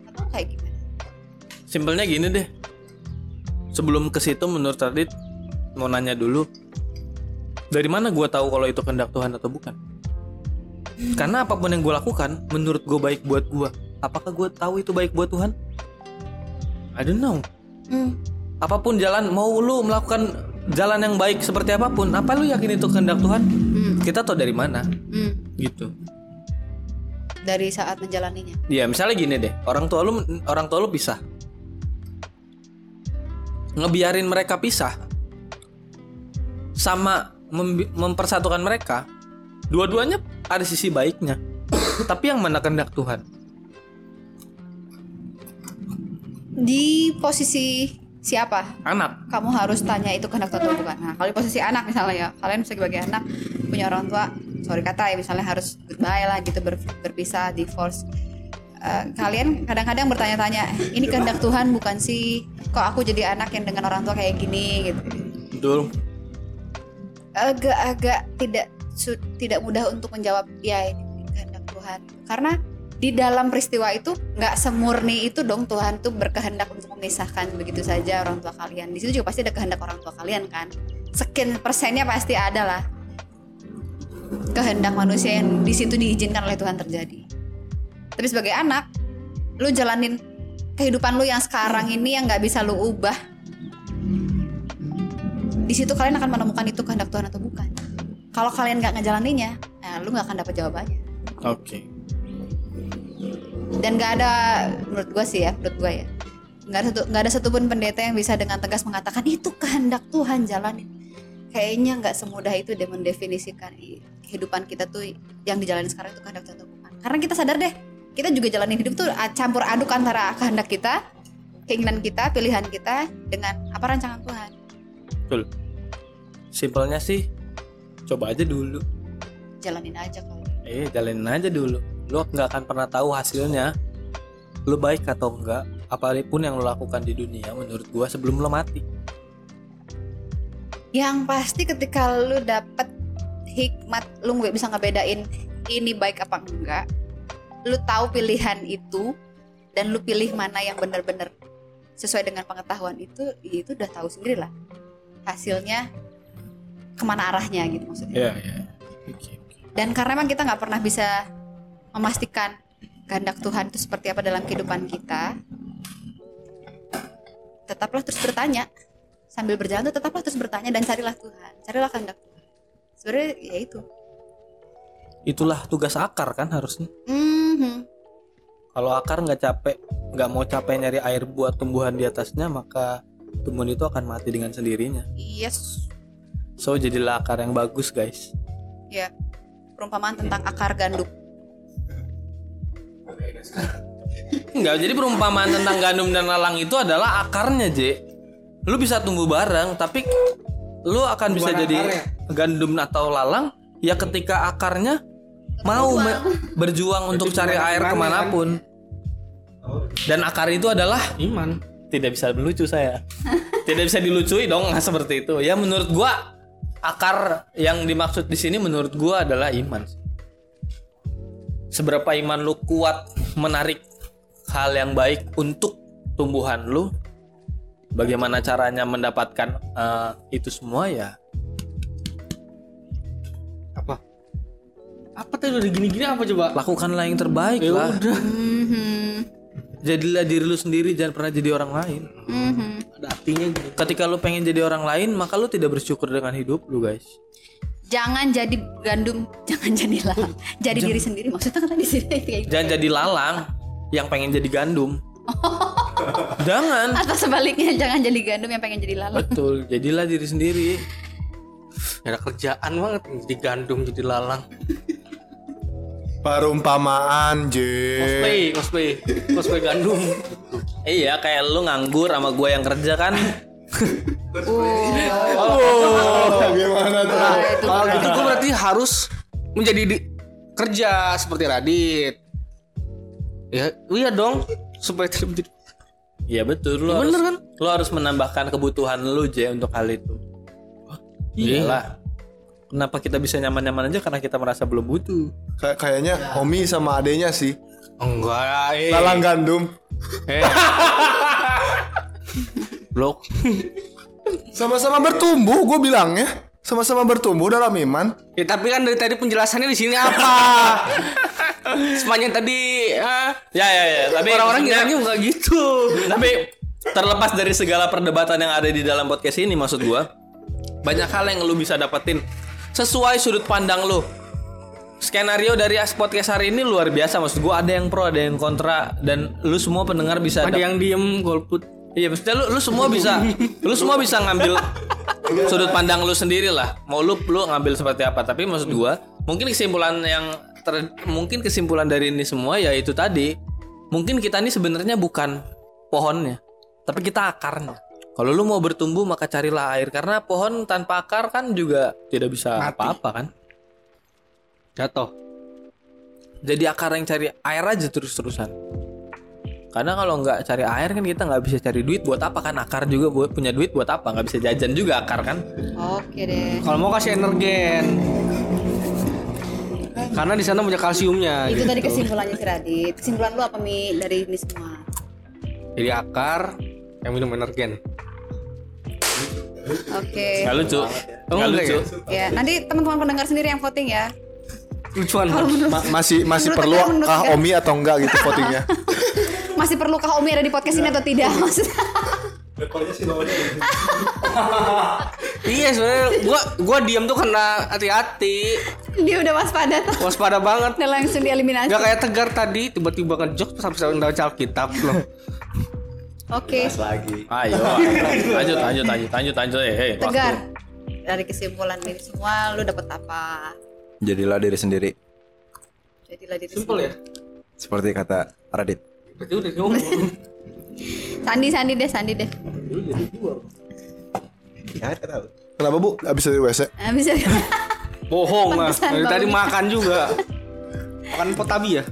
[SPEAKER 3] atau kayak gimana?
[SPEAKER 1] Simpelnya gini deh. Sebelum ke situ menurut Radit mau nanya dulu. Dari mana gua tahu kalau itu kehendak Tuhan atau bukan? Karena apa pun yang gue lakukan menurut gue baik buat gua. Apakah gue tahu itu baik buat Tuhan? I don't know.
[SPEAKER 3] hmm.
[SPEAKER 1] Apa pun jalan mau lu melakukan jalan yang baik seperti apa pun, apa lu yakin itu kehendak Tuhan?
[SPEAKER 3] Hmm.
[SPEAKER 1] Kita tahu dari mana?
[SPEAKER 3] Hmm.
[SPEAKER 1] Gitu.
[SPEAKER 3] dari saat menjalaninya
[SPEAKER 1] Iya, misalnya gini deh, orang tua lu orang tua lu pisah. Ngebiarin mereka pisah sama mem- mempersatukan mereka, dua-duanya ada sisi baiknya. Tapi yang mana kehendak Tuhan?
[SPEAKER 3] di posisi siapa
[SPEAKER 1] Anak.
[SPEAKER 3] kamu harus tanya itu kehendak Tuhan atau bukan. Nah, kalau di posisi anak misalnya ya, kalian sebagai anak punya orang tua, sorry kata ya misalnya harus goodbye lah gitu ber- berpisah, divorce. Eh, kalian kadang-kadang bertanya-tanya, ini kehendak Tuhan bukan sih? Kok aku jadi anak yang dengan orang tua kayak gini gitu.
[SPEAKER 1] Betul.
[SPEAKER 3] Agak-agak tidak su- tidak mudah untuk menjawab ya ini kehendak Tuhan. Karena di dalam peristiwa itu nggak semurni itu dong Tuhan tuh berkehendak untuk memisahkan begitu saja orang tua kalian. Di situ juga pasti ada kehendak orang tua kalian kan. Sekian persennya pasti ada lah. Kehendak manusia yang di situ diizinkan oleh Tuhan terjadi. Tapi sebagai anak, lu jalanin kehidupan lu yang sekarang ini yang nggak bisa lu ubah. Di situ kalian akan menemukan itu kehendak Tuhan atau bukan. Kalau kalian nggak ngejalaninnya, nah, lu nggak akan dapat jawabannya
[SPEAKER 1] Oke.
[SPEAKER 3] dan nggak ada menurut gue sih ya menurut gue ya nggak ada satu nggak ada satupun pendeta yang bisa dengan tegas mengatakan itu kehendak Tuhan jalanin kayaknya nggak semudah itu deh mendefinisikan kehidupan kita tuh yang dijalani sekarang itu kehendak Tuhan atau bukan karena kita sadar deh kita juga jalanin hidup tuh campur aduk antara kehendak kita keinginan kita pilihan kita dengan apa rancangan Tuhan
[SPEAKER 1] Betul. Simpelnya sih coba aja dulu.
[SPEAKER 3] jalanin aja kalau
[SPEAKER 1] Eh, jalanin aja dulu. Lu nggak akan pernah tahu hasilnya. Lu baik atau enggak, apa pun yang lu lakukan di dunia menurut gua sebelum lu mati.
[SPEAKER 3] yang pasti ketika lu dapet hikmat lu nggak bisa ngebedain ini baik apa enggak lu tahu pilihan itu dan lu pilih mana yang benar-benar sesuai dengan pengetahuan itu ya itu udah tahu sendiri lah hasilnya ke mana arahnya gitu maksudnya
[SPEAKER 1] Iya, iya. Oke, oke.
[SPEAKER 3] dan karena memang kita nggak pernah bisa memastikan kehendak Tuhan itu seperti apa dalam kehidupan kita tetaplah terus bertanya sambil berjalan tuh tetaplah terus bertanya dan carilah Tuhan carilah kehendak Tuhan sebenarnya ya itu
[SPEAKER 1] Itulah tugas akar kan harusnya.
[SPEAKER 3] Mhm.
[SPEAKER 1] Kalau akar nggak capek, nggak mau capek nyari air buat tumbuhan di atasnya, maka tumbuhan itu akan mati dengan sendirinya.
[SPEAKER 3] yes
[SPEAKER 1] So jadilah akar yang bagus guys.
[SPEAKER 3] ya perumpamaan tentang akar gandum
[SPEAKER 1] Enggak, jadi perumpamaan tentang gandum dan lalang itu adalah akarnya, J. Lu bisa tumbuh bareng, tapi lu akan bisa jadi gandum atau lalang ya ketika akarnya mau me- berjuang untuk cari air ke mana pun. Dan akar itu adalah
[SPEAKER 4] Iman.
[SPEAKER 1] Tidak bisa melucu saya. tidak bisa dilucui dong nggak seperti itu. Ya menurut gua akar yang dimaksud di sini menurut gua adalah iman. seberapa iman lu kuat menarik hal yang baik untuk tumbuhan lu bagaimana caranya mendapatkan eh, itu semua ya
[SPEAKER 4] Apa? Apa tadi udah gini-gini apa coba?
[SPEAKER 1] lakukanlah yang terbaik
[SPEAKER 4] Ya
[SPEAKER 1] lah
[SPEAKER 4] udah.
[SPEAKER 1] Jadilah diri lu sendiri jangan pernah jadi orang lain
[SPEAKER 3] Mhm.
[SPEAKER 4] Ada artinya gitu.
[SPEAKER 1] ketika lu pengen jadi orang lain maka lu tidak bersyukur dengan hidup lu guys
[SPEAKER 3] Jangan jadi gandum, jangan jadi lalang. Jadi diri sendiri maksudnya kan di sini kayak gitu.
[SPEAKER 1] jangan jadi lalang yang pengen jadi gandum jangan
[SPEAKER 3] Atau sebaliknya jangan jadi gandum yang pengen jadi lalang.
[SPEAKER 1] betul jadilah diri sendiri
[SPEAKER 4] ada kerjaan banget jadi gandum jadi lalang.
[SPEAKER 5] Perumpamaan, J.
[SPEAKER 4] Cosplay, cosplay, cosplay gandum.
[SPEAKER 1] iya kayak lu nganggur sama gue yang kerja kan
[SPEAKER 5] Oh, gimana tuh?
[SPEAKER 3] Nah, itu
[SPEAKER 4] Kalau gitu gue berarti harus menjadi di- kerja seperti Radit. Ya, iya dong. Supaya tidak menjadi
[SPEAKER 1] Iya betul lu
[SPEAKER 4] Ya
[SPEAKER 1] harus,
[SPEAKER 4] bener kan?
[SPEAKER 1] lu harus menambahkan kebutuhan lu J untuk hal itu. Iyalah. Kenapa kita bisa nyaman-nyaman aja karena kita merasa belum butuh.
[SPEAKER 5] Kayak kayaknya Omi sama adenya sih.
[SPEAKER 4] enggak. Eh.
[SPEAKER 5] Lalang gandum.
[SPEAKER 4] Eh. Blok.
[SPEAKER 5] Sama-sama bertumbuh, gue bilangnya. Sama-sama bertumbuh dalam iman.
[SPEAKER 4] Ya tapi kan dari tadi penjelasannya di sini apa? Sepanjang tadi ah,
[SPEAKER 1] Ya ya ya, tapi
[SPEAKER 4] orang-orang ngiranya enggak gitu.
[SPEAKER 1] Tapi terlepas dari segala perdebatan yang ada di dalam podcast ini maksud gua banyak hal yang lu bisa dapetin sesuai sudut pandang lu. Skenario dari as- podcast hari ini luar biasa maksud gua ada yang pro, ada yang kontra dan lu semua pendengar bisa
[SPEAKER 4] Ada yang diem golput.
[SPEAKER 1] Iya, maksudnya lu lu semua bisa lu semua bisa ngambil sudut pandang lu sendiri lah. Mau lu lu ngambil seperti apa, tapi maksud gua mungkin kesimpulan yang ter- mungkin kesimpulan dari ini semua ya itu tadi. Mungkin kita ini sebenarnya bukan pohonnya, tapi kita akarnya. Kalau lu mau bertumbuh maka carilah air karena pohon tanpa akar kan juga tidak bisa apa-apa kan.
[SPEAKER 4] Jatuh.
[SPEAKER 1] Jadi akar yang cari air aja terus-terusan. Karena kalau nggak cari air kan kita nggak bisa cari duit buat apa kan akar juga buat punya duit buat apa nggak bisa jajan juga akar kan
[SPEAKER 3] Oke deh.
[SPEAKER 4] Kalau mau kasih energen. Karena di sana punya kalsiumnya.
[SPEAKER 3] Itu
[SPEAKER 4] gitu.
[SPEAKER 3] tadi kesimpulannya si Radit. Kesimpulan lu apa Mi dari ini semua?
[SPEAKER 4] Jadi akar yang minum energen.
[SPEAKER 3] Oke.
[SPEAKER 1] nggak lucu
[SPEAKER 4] Oh,
[SPEAKER 1] nggak
[SPEAKER 4] enggak
[SPEAKER 1] lucu
[SPEAKER 3] Ya,
[SPEAKER 4] ya?
[SPEAKER 3] nanti teman-teman pendengar sendiri yang voting ya.
[SPEAKER 4] Lucuan.
[SPEAKER 3] Kalau menurut
[SPEAKER 5] Ma- masih masih
[SPEAKER 3] Menurut
[SPEAKER 5] perlu
[SPEAKER 3] menurut
[SPEAKER 5] kah? Omi atau enggak gitu votingnya?
[SPEAKER 3] masih perlukah Omi ada di podcast ini atau tidak? Maksudnya
[SPEAKER 4] iya sebenarnya gua gua diam tuh karena hati-hati.
[SPEAKER 3] dia udah waspada tuh.
[SPEAKER 4] Waspada banget.
[SPEAKER 3] Udah langsung dieliminasi.
[SPEAKER 4] Gak kayak tegar tadi tiba-tiba ngejok terus habis baca Alkitab loh.
[SPEAKER 3] Oke.
[SPEAKER 2] lagi.
[SPEAKER 1] ayo lanjut lanjut lanjut lanjut lanjut eh eh, waktu.
[SPEAKER 3] Tegar. Dari kesimpulan ini semua lu dapet apa?
[SPEAKER 2] Jadilah diri sendiri.
[SPEAKER 3] Jadilah diri
[SPEAKER 4] Simpel ya.
[SPEAKER 2] Seperti kata Radit.
[SPEAKER 4] Berarti udah ngomong.
[SPEAKER 3] Sandi, Sandi deh, Sandi deh.
[SPEAKER 2] Ya, tahu.
[SPEAKER 5] Kenapa bu? Abis dari WC?
[SPEAKER 3] Nah, bisa.
[SPEAKER 4] Bohong lah. Dari tadi makan juga. Makan potabi ya?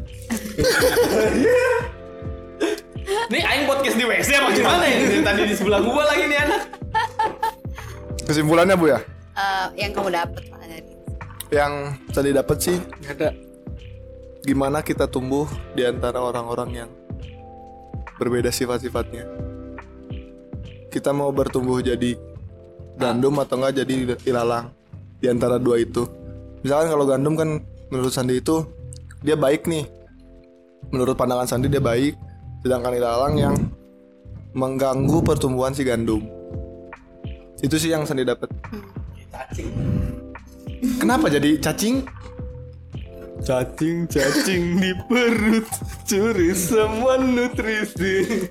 [SPEAKER 1] Nih aing podcast di WC apa gimana ini Dari tadi di sebelah gua lagi nih anak.
[SPEAKER 5] Kesimpulannya bu ya?
[SPEAKER 3] Eh, yang kamu dari
[SPEAKER 5] Yang tadi dapat sih
[SPEAKER 4] Gak ada.
[SPEAKER 5] gimana kita tumbuh di antara orang-orang yang berbeda sifat-sifatnya. Kita mau bertumbuh jadi gandum atau enggak jadi ilalang di antara dua itu. Misalkan kalau gandum kan menurut Sandi itu dia baik nih. Menurut pandangan Sandi dia baik, sedangkan ilalang yang mengganggu pertumbuhan si gandum. Itu sih yang Sandi dapat. Kenapa jadi cacing? Cacing, cacing di perut Curi semua nutrisi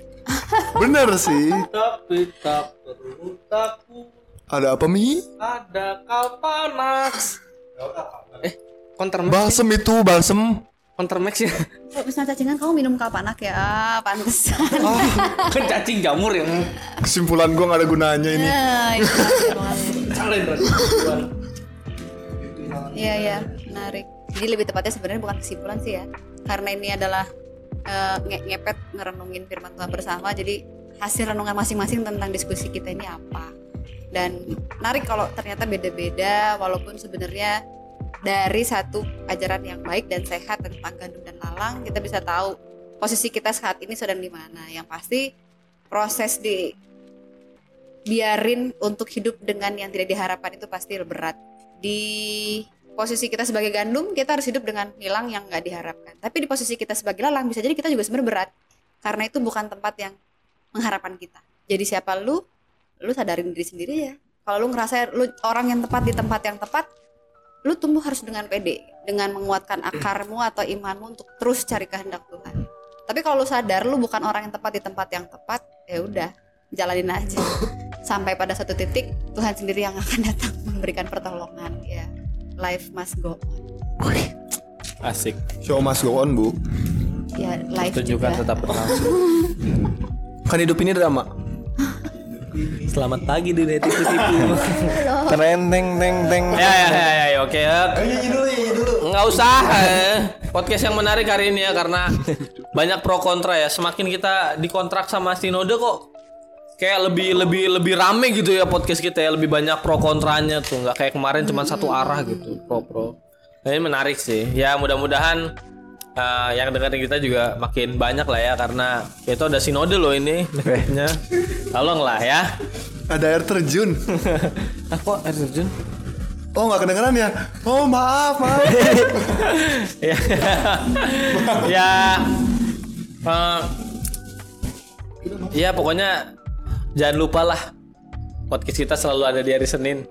[SPEAKER 5] Bener sih
[SPEAKER 4] Tapi tak perlu takut.
[SPEAKER 5] Ada apa Mi?
[SPEAKER 4] Ada Kalpanax. Eh, Countermax.
[SPEAKER 5] Balsem itu, balsem
[SPEAKER 4] Countermax ya.
[SPEAKER 3] Kalau misalnya cacingan kamu minum kalpanak ya, ah, pantesan.
[SPEAKER 4] kan cacing jamur yang
[SPEAKER 5] Kesimpulan gua gak ada gunanya ini
[SPEAKER 4] salin
[SPEAKER 3] Iya ya, menarik. Jadi lebih tepatnya sebenarnya bukan kesimpulan sih ya, karena ini adalah eh, nge- ngepet ngerenungin firman Tuhan bersama. Jadi hasil renungan masing-masing tentang diskusi kita ini apa. Dan menarik kalau ternyata beda-beda, walaupun sebenarnya dari satu ajaran yang baik dan sehat tentang gandum dan lalang kita bisa tahu posisi kita saat ini sedang di mana. Yang pasti proses di biarin untuk hidup dengan yang tidak diharapkan itu pasti berat. Di posisi kita sebagai gandum kita harus hidup dengan nilang yang nggak diharapkan. Tapi di posisi kita sebagai lalang bisa jadi kita juga sebenarnya berat karena itu bukan tempat yang mengharapkan kita. Jadi siapa lu lu sadarin diri sendiri ya kalau lu ngerasa lu orang yang tepat di tempat yang tepat lu tumbuh harus dengan pede dengan menguatkan akarmu atau imanmu untuk terus cari kehendak Tuhan tapi kalau lu sadar lu bukan orang yang tepat di tempat yang tepat ya udah jalanin aja sampai pada satu titik Tuhan sendiri yang akan datang memberikan pertolongan ya life must go on
[SPEAKER 1] Asik.
[SPEAKER 5] Show must go on, Bu.
[SPEAKER 3] ya life
[SPEAKER 1] Tunjukkan
[SPEAKER 3] juga
[SPEAKER 1] tetap berlangsung.
[SPEAKER 4] Kan hidup ini drama.
[SPEAKER 1] Selamat pagi dunia tipu-tipu.
[SPEAKER 2] Teng teng teng teng.
[SPEAKER 1] ya, ya, ya, ya, ya, oke ya. Nggak usah. eh. Podcast yang menarik hari ini ya karena banyak pro kontra ya. Semakin kita dikontrak sama Sinode kok kayak lebih lebih lebih rame gitu ya podcast kita ya lebih banyak pro kontranya tuh nggak kayak kemarin cuma satu arah gitu pro pro nah, ini menarik sih ya mudah-mudahan eh, yang dengerin kita juga makin banyak lah ya karena itu ada sinode loh ini nya tolong lah ya
[SPEAKER 5] Ada air terjun.
[SPEAKER 1] ah, kok air terjun
[SPEAKER 5] Oh nggak kedengeran ya? Oh maaf maaf.
[SPEAKER 1] ya ya eh, ya pokoknya jangan lupa lah podcast kita selalu ada di hari Senin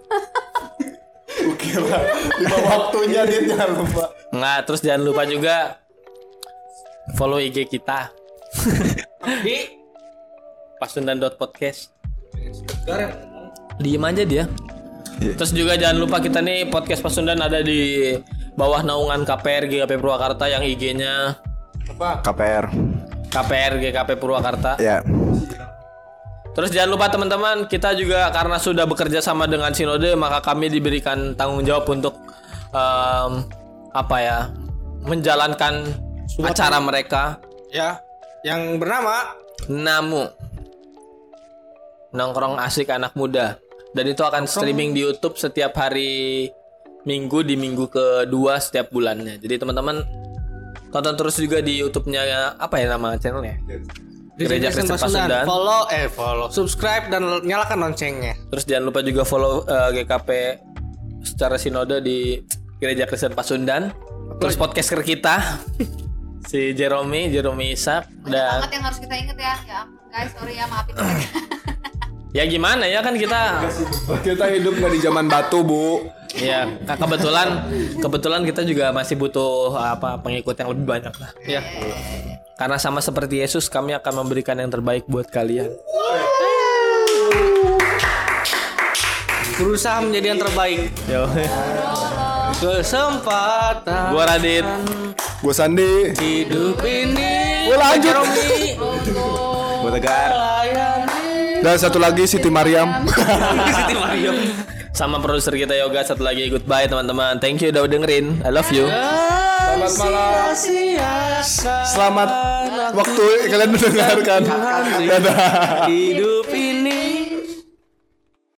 [SPEAKER 5] Oke lah. Lima waktunya dia jangan lupa.
[SPEAKER 1] Nggak, terus jangan lupa juga follow IG kita di pasundan.podcast. Diem aja dia. Terus juga jangan lupa kita nih podcast Pasundan ada di bawah naungan KPR GKP Purwakarta yang IG-nya
[SPEAKER 2] KPR.
[SPEAKER 1] KPR GKP Purwakarta.
[SPEAKER 2] Ya.
[SPEAKER 1] Terus jangan lupa teman-teman, kita juga karena sudah bekerja sama dengan Sinode, maka kami diberikan tanggung jawab untuk em, apa ya, menjalankan acara mereka.
[SPEAKER 4] Ya, yang bernama
[SPEAKER 1] Namu nongkrong asik anak muda dan itu akan streaming di YouTube setiap hari Minggu di minggu kedua setiap bulannya. Jadi teman-teman tonton terus juga di YouTube-nya apa ya nama channelnya? Gereja Kristen Pasundan.
[SPEAKER 4] Follow eh follow, subscribe dan nyalakan loncengnya.
[SPEAKER 1] Terus jangan lupa juga follow eh, GKP secara sinode di Gereja Kristen Pasundan. Terus podcaster kita si Jerome, Jerome Isak
[SPEAKER 3] banyak
[SPEAKER 1] dan
[SPEAKER 3] banget yang harus kita inget ya ya ampun, guys sorry ya maafin
[SPEAKER 1] ya gimana ya kan kita
[SPEAKER 5] Kita hidup nggak di zaman batu, Bu.
[SPEAKER 1] ya ke- kebetulan kebetulan kita juga masih butuh apa pengikut yang lebih banyak lah.
[SPEAKER 4] Ya.
[SPEAKER 1] Karena sama seperti Yesus kami akan memberikan yang terbaik buat kalian.
[SPEAKER 4] Berusaha menjadi yang terbaik.
[SPEAKER 1] Yo.
[SPEAKER 4] Kesempatan
[SPEAKER 1] Gua Radit.
[SPEAKER 5] Gue Sandi.
[SPEAKER 4] hidup ini.
[SPEAKER 5] Gua lanjut.
[SPEAKER 2] Gue tegar.
[SPEAKER 5] Dan satu lagi Siti Mariam.
[SPEAKER 4] Siti Mario.
[SPEAKER 1] Sama produser kita Yoga satu lagi goodbye teman-teman. Thank you udah dengerin. I love you.
[SPEAKER 5] Selamat malam. Selamat waktu kalian mendengarkan. Dadah.
[SPEAKER 4] Hidup ini